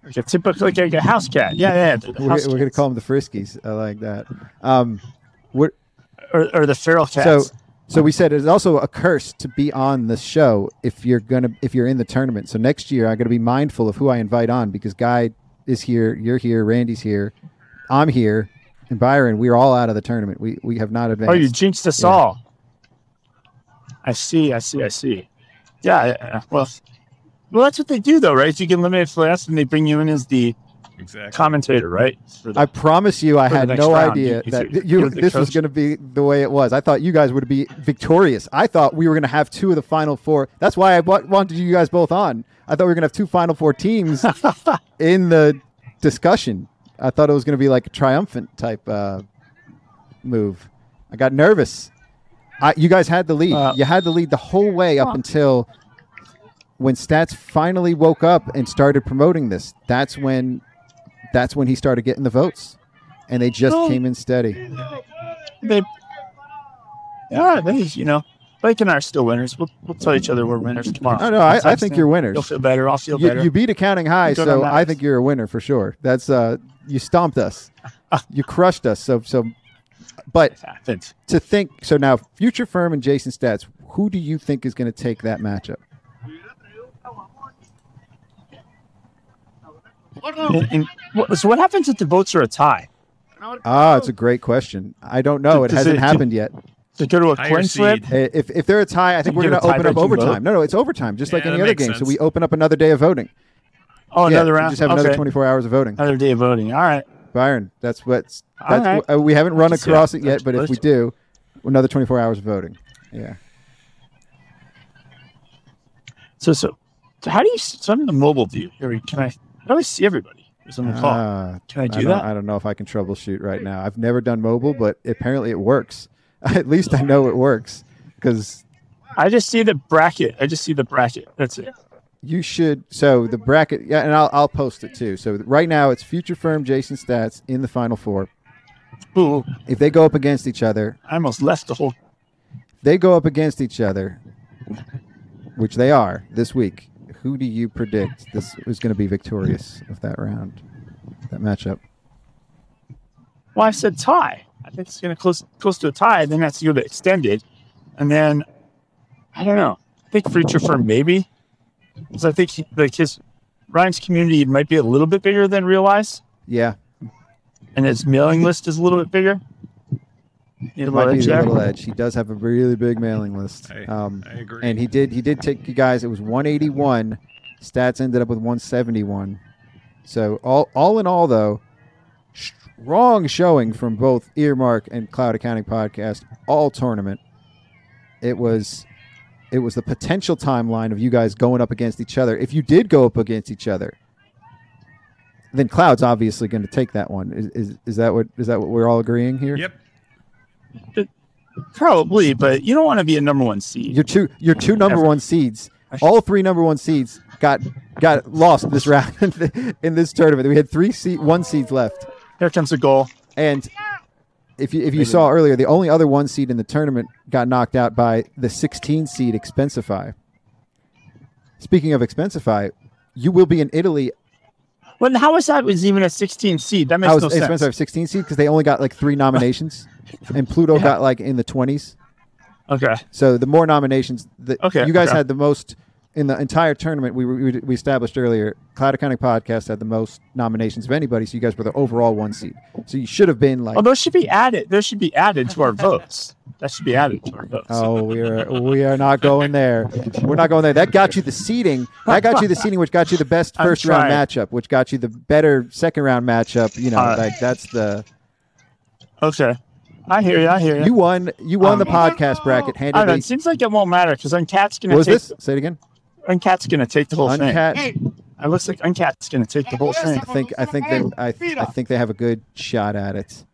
Like a typical, like a house cat. Yeah, yeah. the We're, we're going to call them the Friskies. I like that. Um, what? or, or the feral cats. So, so we said it's also a curse to be on the show if you're gonna if you're in the tournament. So next year, I'm gonna be mindful of who I invite on because Guy is here, you're here, Randy's here, I'm here, and Byron. We're all out of the tournament. We we have not advanced. oh, you jinxed us Yeah. all. I see. I see. I see. Yeah. yeah, Well, well, that's what they do, though, right? You get eliminated for last, and they bring you in as the Exactly. commentator, right? The- I promise you, I had no round, idea you- that you- you, you're the this was going to be the way it was. I thought you guys would be victorious. I thought we were going to have two of the final four. That's why I wa- wanted you guys both on. I thought we were going to have two final four teams [laughs] in the discussion. I thought it was going to be like a triumphant type uh, move. I got nervous. I, you guys had the lead. Uh, you had the lead the whole way up until when Staats finally woke up and started promoting this. That's when that's when he started getting the votes, and they just came in steady. they, yeah, they, you know, Blake and I are still winners. We'll, we'll tell each other we're winners tomorrow. No, no, I, I think you're winners. You'll feel better. I'll feel You, better. you beat accounting high, so I think you're a winner for sure. That's uh, you stomped us, [laughs] you crushed us. So so, but happened. to think so now, future firm and Jason Staats, who do you think is going to take that matchup? And, and what, so what happens if the votes are a tie? Ah, it's a great question. I don't know. It Does hasn't it- happened yet. Does it go to a Higher coin flip? seed. Uh, If if they're a tie, I think You we're get going a to open up tie-breaking overtime. vote? No, no, it's overtime, just like Yeah, any that other makes game. So sense. we open up another day of voting. Oh, Yeah, another we round. Just have another Okay. 24 hours of voting. Another day of voting. All right. Byron, that's what's that's, right. uh, we haven't run across it yet, but if we do, another 24 hours of voting. Yeah. So, so, so how do you? So I'm in the mobile view. Here, can I? How do I see everybody? Who's on the call? Ah, Can I do don't, that? I don't know if I can troubleshoot right now. I've never done mobile, but apparently it works. [laughs] At least I know it works because I just see the bracket. I just see the bracket. That's it. You should. So the bracket, yeah, and I'll, I'll post it too. So right now it's future firm Jason Staats in the final four. Ooh, If they go up against each other, I almost left the whole. they go up against each other, which they are this week. Who do you predict this is going to be victorious of that round, that matchup? Well, I said tie. I think it's going to close close to a tie. Then that's going to extended, and then I don't know. I think future firm maybe, because I think he, like his Ryan's community might be a little bit bigger than realize, Yeah, and his mailing list is a little bit bigger. Need a might little be the there. little edge. He does have a really big mailing list. I- Um, I agree. and he did he did take you guys. It was 181. Staats ended up with 171. So all all in all, though, strong showing from both Earmark and Cloud Accounting Podcast all tournament. It was it was the potential timeline of you guys going up against each other. If you did go up against each other, then Cloud's obviously going to take that one. Is, is is that what is that what we're all agreeing here? Yep. Probably, but you don't want to be a number one seed. Your two your two number Ever. one seeds, all three number one seeds got got lost this round [laughs] in this tournament. We had three seed one seeds left, Here comes a goal. and if you if you saw earlier, the only other one seed in the tournament got knocked out by the 16 seed Expensify. Speaking of Expensify, you will be in Italy Well, how was that? Was even a 16 seed? That makes I was no sense. Spencer have 16 seed because they only got like three nominations, [laughs] and Plooto got like in the 20s. Okay. So the more nominations, the, Okay, you guys okay. had the most in the entire tournament. We, we we established earlier. Cloud Accounting Podcast had the most nominations of anybody. So you guys were the overall one seed. So you should have been like, Oh, those should be added. Those should be added to our votes. That should be added to our votes. oh, we are we are not going there. We're not going there. That got you the seeding. That got you the seeding, which got you the best [laughs] first round matchup, which got you the better second round matchup. You know, Uh, like that's the Okay. I hear you. I hear you. you won. You won the Um, podcast bracket. I don't know. It seems like it won't matter because going What to was take. this? Say it again. Uncat's going to take the whole Uncat. thing. It looks like Uncat's going to take the whole thing. I think I think they I, I think they have a good shot at it.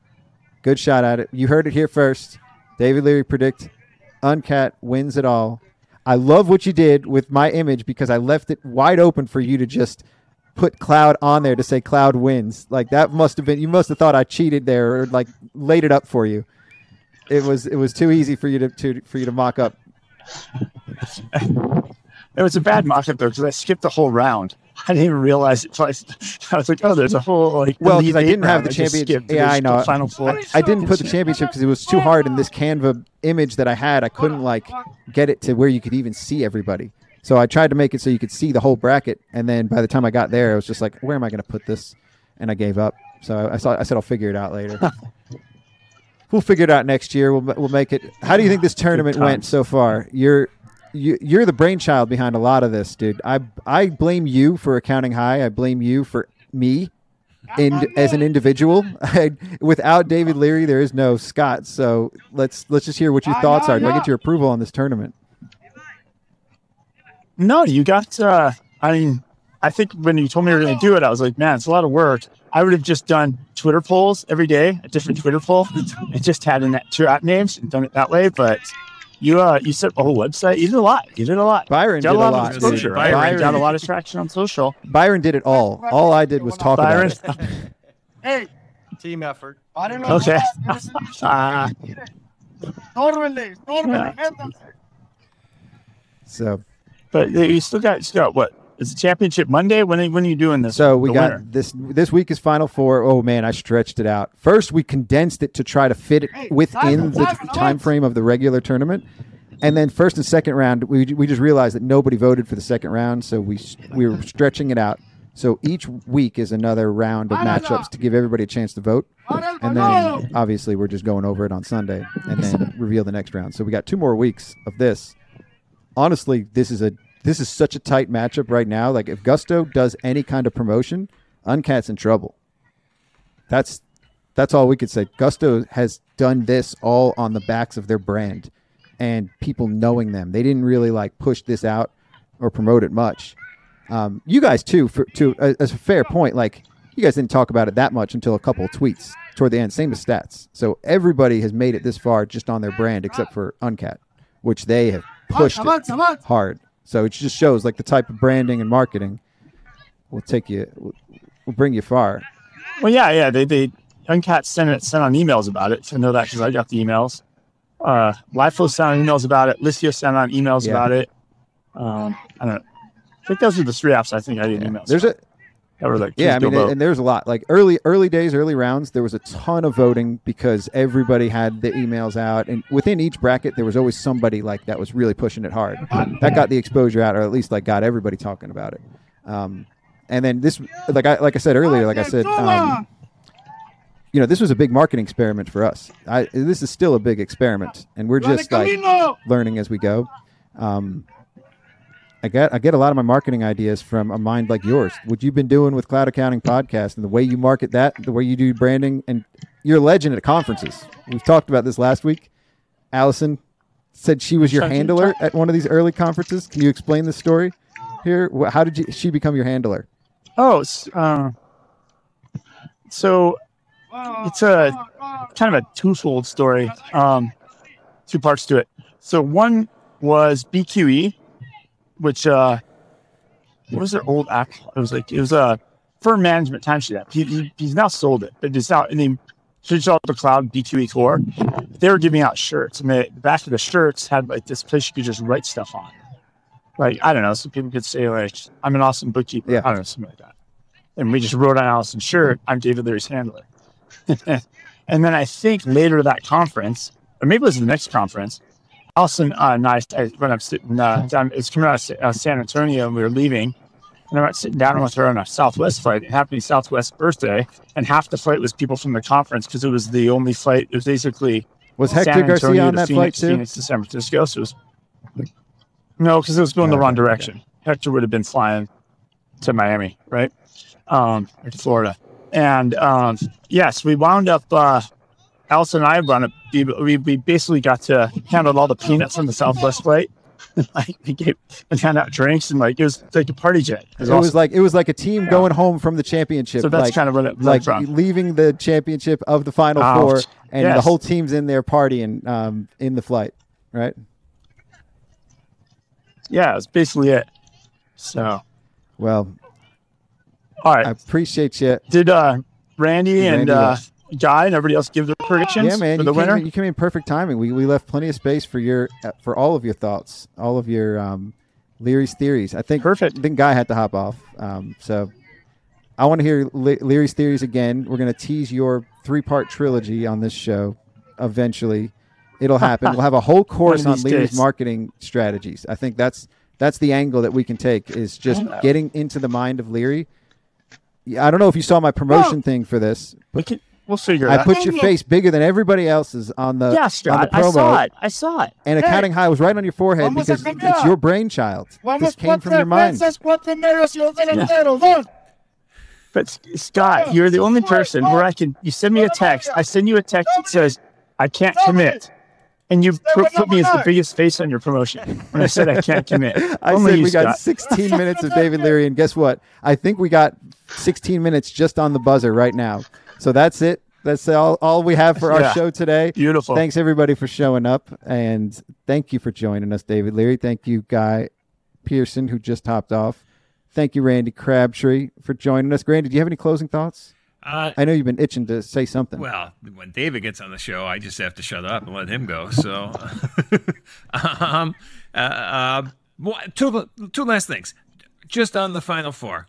Good shot at it. You heard it here first. David Leary predict Uncat wins it all. I love what you did with my image because I left it wide open for you to just put Cloud on there to say Cloud wins. Like that must have been you must have thought I cheated there or like laid it up for you. It was it was too easy for you to, to for you to mock up. [laughs] It was a bad mock-up though because I skipped the whole round. I didn't even realize it. So I, I was like, oh, there's a whole like. Well, because I didn't have the championship. Yeah, I know. Final four. I didn't put the championship because it was too hard in this Canva image that I had. I couldn't like get it to where you could even see everybody. So I tried to make it so you could see the whole bracket, and then by the time I got there, I was just like, "Where am I going to put this?" And I gave up. So I, saw, I said, "I'll figure it out later." [laughs] we'll figure it out next year. We'll we'll make it. How do you think this tournament went so far? You're you, you're the brainchild behind a lot of this, dude. I I blame you for accounting high. I blame you for me in, as an individual. I, [laughs] without David Leary, there is no Scott. So let's let's just hear what your thoughts are. Do I get your approval on this tournament? No, you got. uh I mean, I think when you told me you were going to do it, I was like, man, it's a lot of work. I would have just done Twitter polls every day, a different Twitter poll, and just had in that two app names and done it that way. But you, uh, you set up a whole website. You did a lot. You did a lot. Byron got did a a lot, lot, of exposure. dude. Right? Byron- got a lot of traction on social. Byron did it all. All I did was talk Byron. about it. [laughs] Hey, Team effort. I don't know. Okay. [laughs] Ah, Normally, normally. So but you still got, you still got what? Is the championship Monday? When, are- when are you doing this? So we got winner? this this week is final four. Oh man, I stretched it out. First, we condensed it to try to fit it within the time frame of the regular tournament. And then first and second round, we, we just realized that nobody voted for the second round, so we we were stretching it out. So each week is another round of matchups to give everybody a chance to vote. And then obviously we're just going over it on Sunday and then reveal the next round. So we got two more weeks of this. Honestly, this is a this is such a tight matchup right now. Like if Gusto does any kind of promotion, Uncat's in trouble. That's that's all we could say. Gusto has done this all on the backs of their brand and people knowing them. They didn't really like push this out or promote it much. Um, you guys too, for, to uh, as a fair point, like you guys didn't talk about it that much until a couple of tweets toward the end. Same as Staats. So everybody has made it this far just on their brand, except for Uncat, which they have pushed hard. So it just shows like the type of branding and marketing will take you, will, bring you far. Well, yeah, yeah. They they Uncat sent it sent on emails about it. So I know that because I got the emails. Uh, LiFo sent on emails about it. Liscio sent on emails Yeah. about it. Um, I don't. know. I think those are the three apps I think I did emails. There's a that were like yeah, I mean, vote. and there's a lot like early early days, early rounds. There was a ton of voting because everybody had the emails out, and within each bracket, there was always somebody like that was really pushing it hard. That got the exposure out, or at least like got everybody talking about it. Um, and then this, like I like I said earlier, like I said, um, you know, this was a big marketing experiment for us. I, this is still a big experiment, and we're just like learning as we go. Um, I get I get a lot of my marketing ideas from a mind like yours. What you've been doing with Cloud Accounting Podcast and the way you market that, the way you do branding, and you're a legend at conferences. We've talked about this last week. Allison said she was your handler at one of these early conferences. Can you explain the story here? How did you, she become your handler? Oh, uh, so it's a kind of a twofold story. Um, two parts to it. So one was BQE, which uh, what was their old app? It was like it was a firm management timesheet app. He, he, he's now sold it, but it's out and they switched out the cloud BQE core. They were giving out shirts, and the back of the shirts had like this place you could just write stuff on. Like I don't know, so people could say like, "I'm an awesome bookkeeper." Yeah. I don't know, something like that. and we just wrote on Allison's shirt, "I'm David Leary's handler." [laughs] and then I think later that conference, or maybe it was the next conference, Allison uh, and I, I when I'm sitting uh, down, it's coming out of uh, San Antonio, and we were leaving. And I'm sitting down with her on a Southwest flight. It happened to be Southwest birthday, and half the flight was people from the conference because it was the only flight. It was basically Was San Hector Garcia Antonio on to that Phoenix, flight too? Phoenix to San Francisco. So it was no, because it was going the wrong direction. Hector would have been flying to Miami, right? Um, or to Florida. And um, yes, we wound up. Uh, Allison and I run up. We, we basically got to handle all the peanuts on the Southwest flight. [laughs] like we gave and hand out drinks and like it was like a party jet. It was like it was like a team going home from the championship. So that's like, kind of what it like from. leaving the championship of the final four, and the whole team's in there partying um, in the flight, right? yeah, it's basically it. So Well, all right, I appreciate you. did uh, Randy and uh. Guy and everybody else give their predictions Yeah, man, for you the winner? in, you came in perfect timing. We we left plenty of space for your uh, for all of your thoughts, all of your um, Leary's theories. I think Perfect. I think Guy had to hop off, um, so I want to hear Le- Leary's theories again. We're going to tease your three part trilogy on this show. Eventually, it'll happen. we'll have a whole [laughs] course on Leary's days. marketing strategies. I think that's that's the angle that we can take is just getting into the mind of Leary. I don't know if you saw my promotion thing for this. We can, we'll figure it I out. put your face bigger than everybody else's on the yeah, on Scott, the I promo, saw it. I saw it. and accounting high was right on your forehead Vamos because a it's your brainchild. Vamos This came from your mind. cuatro primeros y un delantero. Dos. But Scott, you're the only person where I can. You send me a text. I send you a text that says, "I can't commit," and you put, put me as the biggest face on your promotion when I said I can't commit. [laughs] I Only said you, we got 16 minutes of David Leary, and guess what? I think we got 16 minutes just on the buzzer right now. So that's it. That's all, all we have for our Yeah. show today. Beautiful. Thanks everybody for showing up, and thank you for joining us, David Leary. Thank you, Guy Pearson, who just hopped off. Thank you, Randy Crabtree, for joining us. Randy, do you have any closing thoughts? Uh, I know you've been itching to say something. Well, when David gets on the show, I just have to shut up and let him go. So, [laughs] um, uh, uh, two two last things, just on the final four,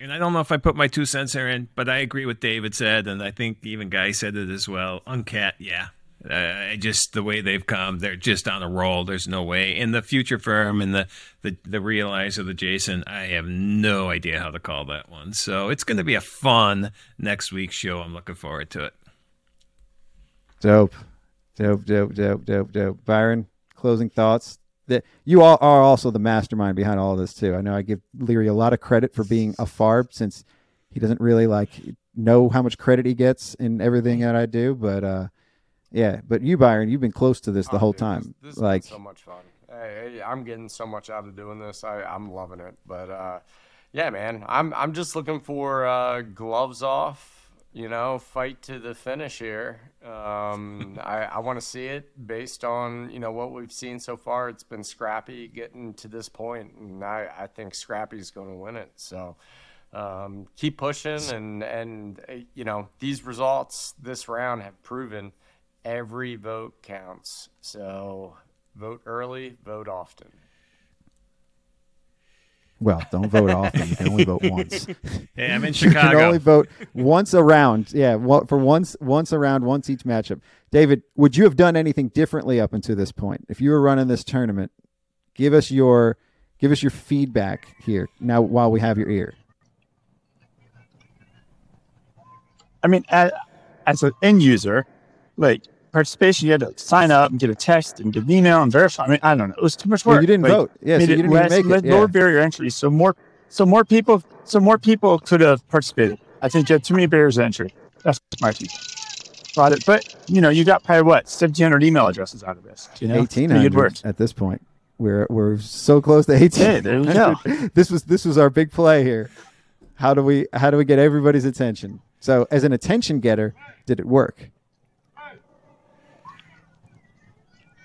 and I don't know if I put my two cents here in, but I agree with David said, and I think even Guy said it as well. Uncat, yeah. Uh, just the way they've come, they're just on a roll. There's no way. In the future firm and the the the realizer, the Jason, I have no idea how to call that one. So it's going to be a fun next week's show. I'm looking forward to it. Dope, dope, dope, dope, dope, dope. Byron, closing thoughts. That you all are also the mastermind behind all of this too. I know I give Leary a lot of credit for being a farb since he doesn't really like know how much credit he gets in everything that I do. But uh, yeah, but you, Byron, you've been close to this the Oh, whole dude, time. This, this like, so much fun. Hey, hey, I'm getting so much out of doing this. I, I'm loving it. But uh, yeah, man, I'm I'm just looking for uh, gloves off. You know, fight to the finish here. Um, [laughs] I, I want to see it based on you know what we've seen so far. It's been scrappy getting to this point, and I, I think Scrappy's going to win it. So um, keep pushing, and and uh, you know these results this round have proven every vote counts. So vote early, vote often. Well, don't vote often. You can only vote once. [laughs] Hey, I'm in Chicago. [laughs] you can only vote once around. Yeah, for once, once around, once each matchup. David, would you have done anything differently up until this point if you were running this tournament? Give us your, give us your feedback here now while we have your ear. I mean, as, as an end user, like participation, you had to sign up and get a text and get an email and verify. I mean, I don't know. It was too much Well, work. you didn't Like, vote. Yeah, so you didn't less- make it, yeah. Lower barrier entry. So more, so more people, so more people could have participated. I think you had too many barriers to entry. That's my. Got it. But you know, you got probably what seventeen hundred email addresses out of this. You know, Eighteen Pretty good work. hundred at this point. We're we're so close to eighteen. We [laughs] this was this was our big play here. How do we how do we get everybody's attention? So as an attention getter, did it work?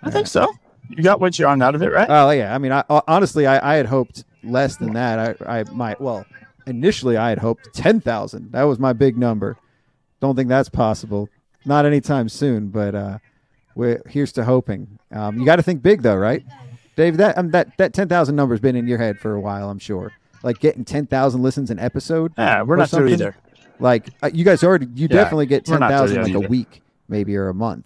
I think so. You got what you on out of it, right? Oh yeah, I mean, I, honestly, I, I had hoped less than that. I, I might well, initially I had hoped ten thousand. That was my big number. Don't think that's possible. Not anytime soon. But uh, we're here's to hoping. Um, you got to think big though, right, Dave? That um, that that ten thousand number's been in your head for a while. I'm sure. like getting ten thousand listens an episode. Yeah, we're not there either. Like uh, you guys already, you Yeah, definitely get ten thousand like a week, maybe or a month.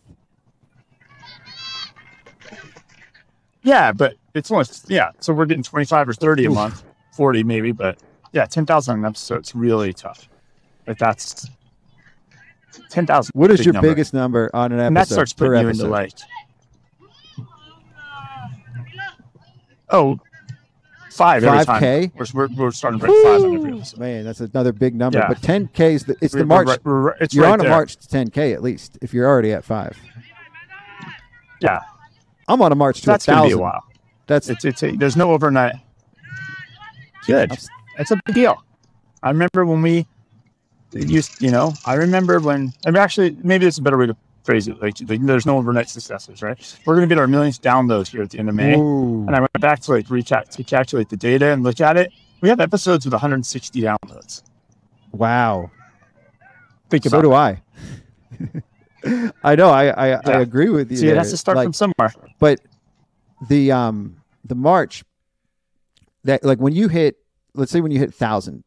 Yeah, but it's only yeah. So we're getting twenty five or thirty a month, forty maybe, but yeah, ten thousand an episode. It's really tough. But that's ten thousand. What is your biggest number on an episode? And that starts putting you episode? into like oh five every time. 5K? We're, we're, we're starting to break five on every episode. Man, that's another big number. Yeah. But 10K is the, it's We're- the march. we're it's you're right on a there. march to 10K at least if you're already at five. Yeah, I'm on a march to that's a gonna be a while. That's It's it's a, there's no overnight. Good. That's a big deal. I remember when we used, you know, I remember when. I mean, actually, maybe it's a better way to phrase it. Like, like there's no overnight successes, right? We're going to get our millionth downloads here at the end of May, Ooh. and I went back to like recal- to calculate the data and look at it. We have episodes with 160 downloads. wow. Think So about do it. I. [laughs] I know. I I, I agree with you. See, it has to start Like, from somewhere. but the um the march that like when you hit let's say when you hit thousand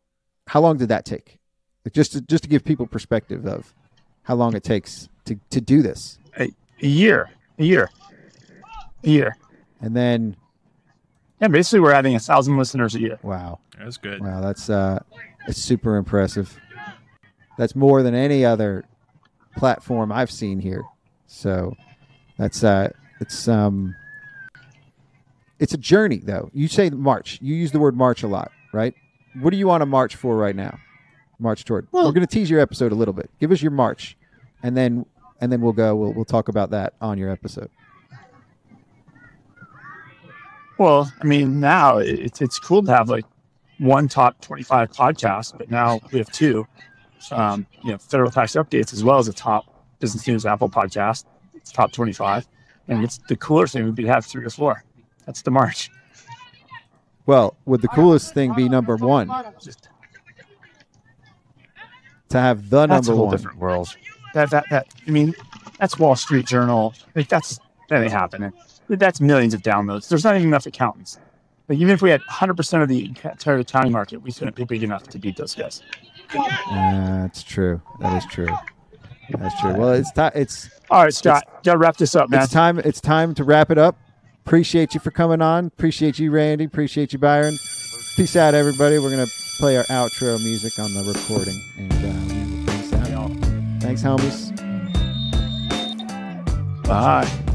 how long did that take like just to, just to give people perspective of how long it takes to to do this A, a year, a year, a year. and then Yeah, basically, we're adding a thousand listeners a year. wow That's good. wow that's uh it's super impressive that's more than any other platform i've seen here. So that's uh it's um it's a journey though. You say march. You use the word march a lot right? What do you want to march for right now? March toward we're going to tease your episode a little bit. Give us your march and then and then we'll go we'll, we'll talk about that on your episode. Well, I mean, now it's it's cool to have like one top twenty five podcast, but now we have two. Um, you know, federal tax updates as well as a top business news Apple podcast. It's top twenty five, and it's the coolest thing would be to have three or four. That's the march. well would the coolest thing be number one Just to have the that's a number whole one different world. That that that I mean, that's Wall Street Journal. Like that's that ain't happening. That's millions of downloads. There's not even enough accountants. Like even if we had 100% of the entire accounting market, we couldn't be big enough to beat those guys. That's true that is true that's true well it's ti it's All right, Scott, gotta wrap this up, man. It's time. It's time to wrap it up. Appreciate you for coming on. Appreciate you, Randy. Appreciate you, Byron. Peace out, everybody. We're gonna play our outro music on the recording, and uh, peace out. Thanks, homies. Bye.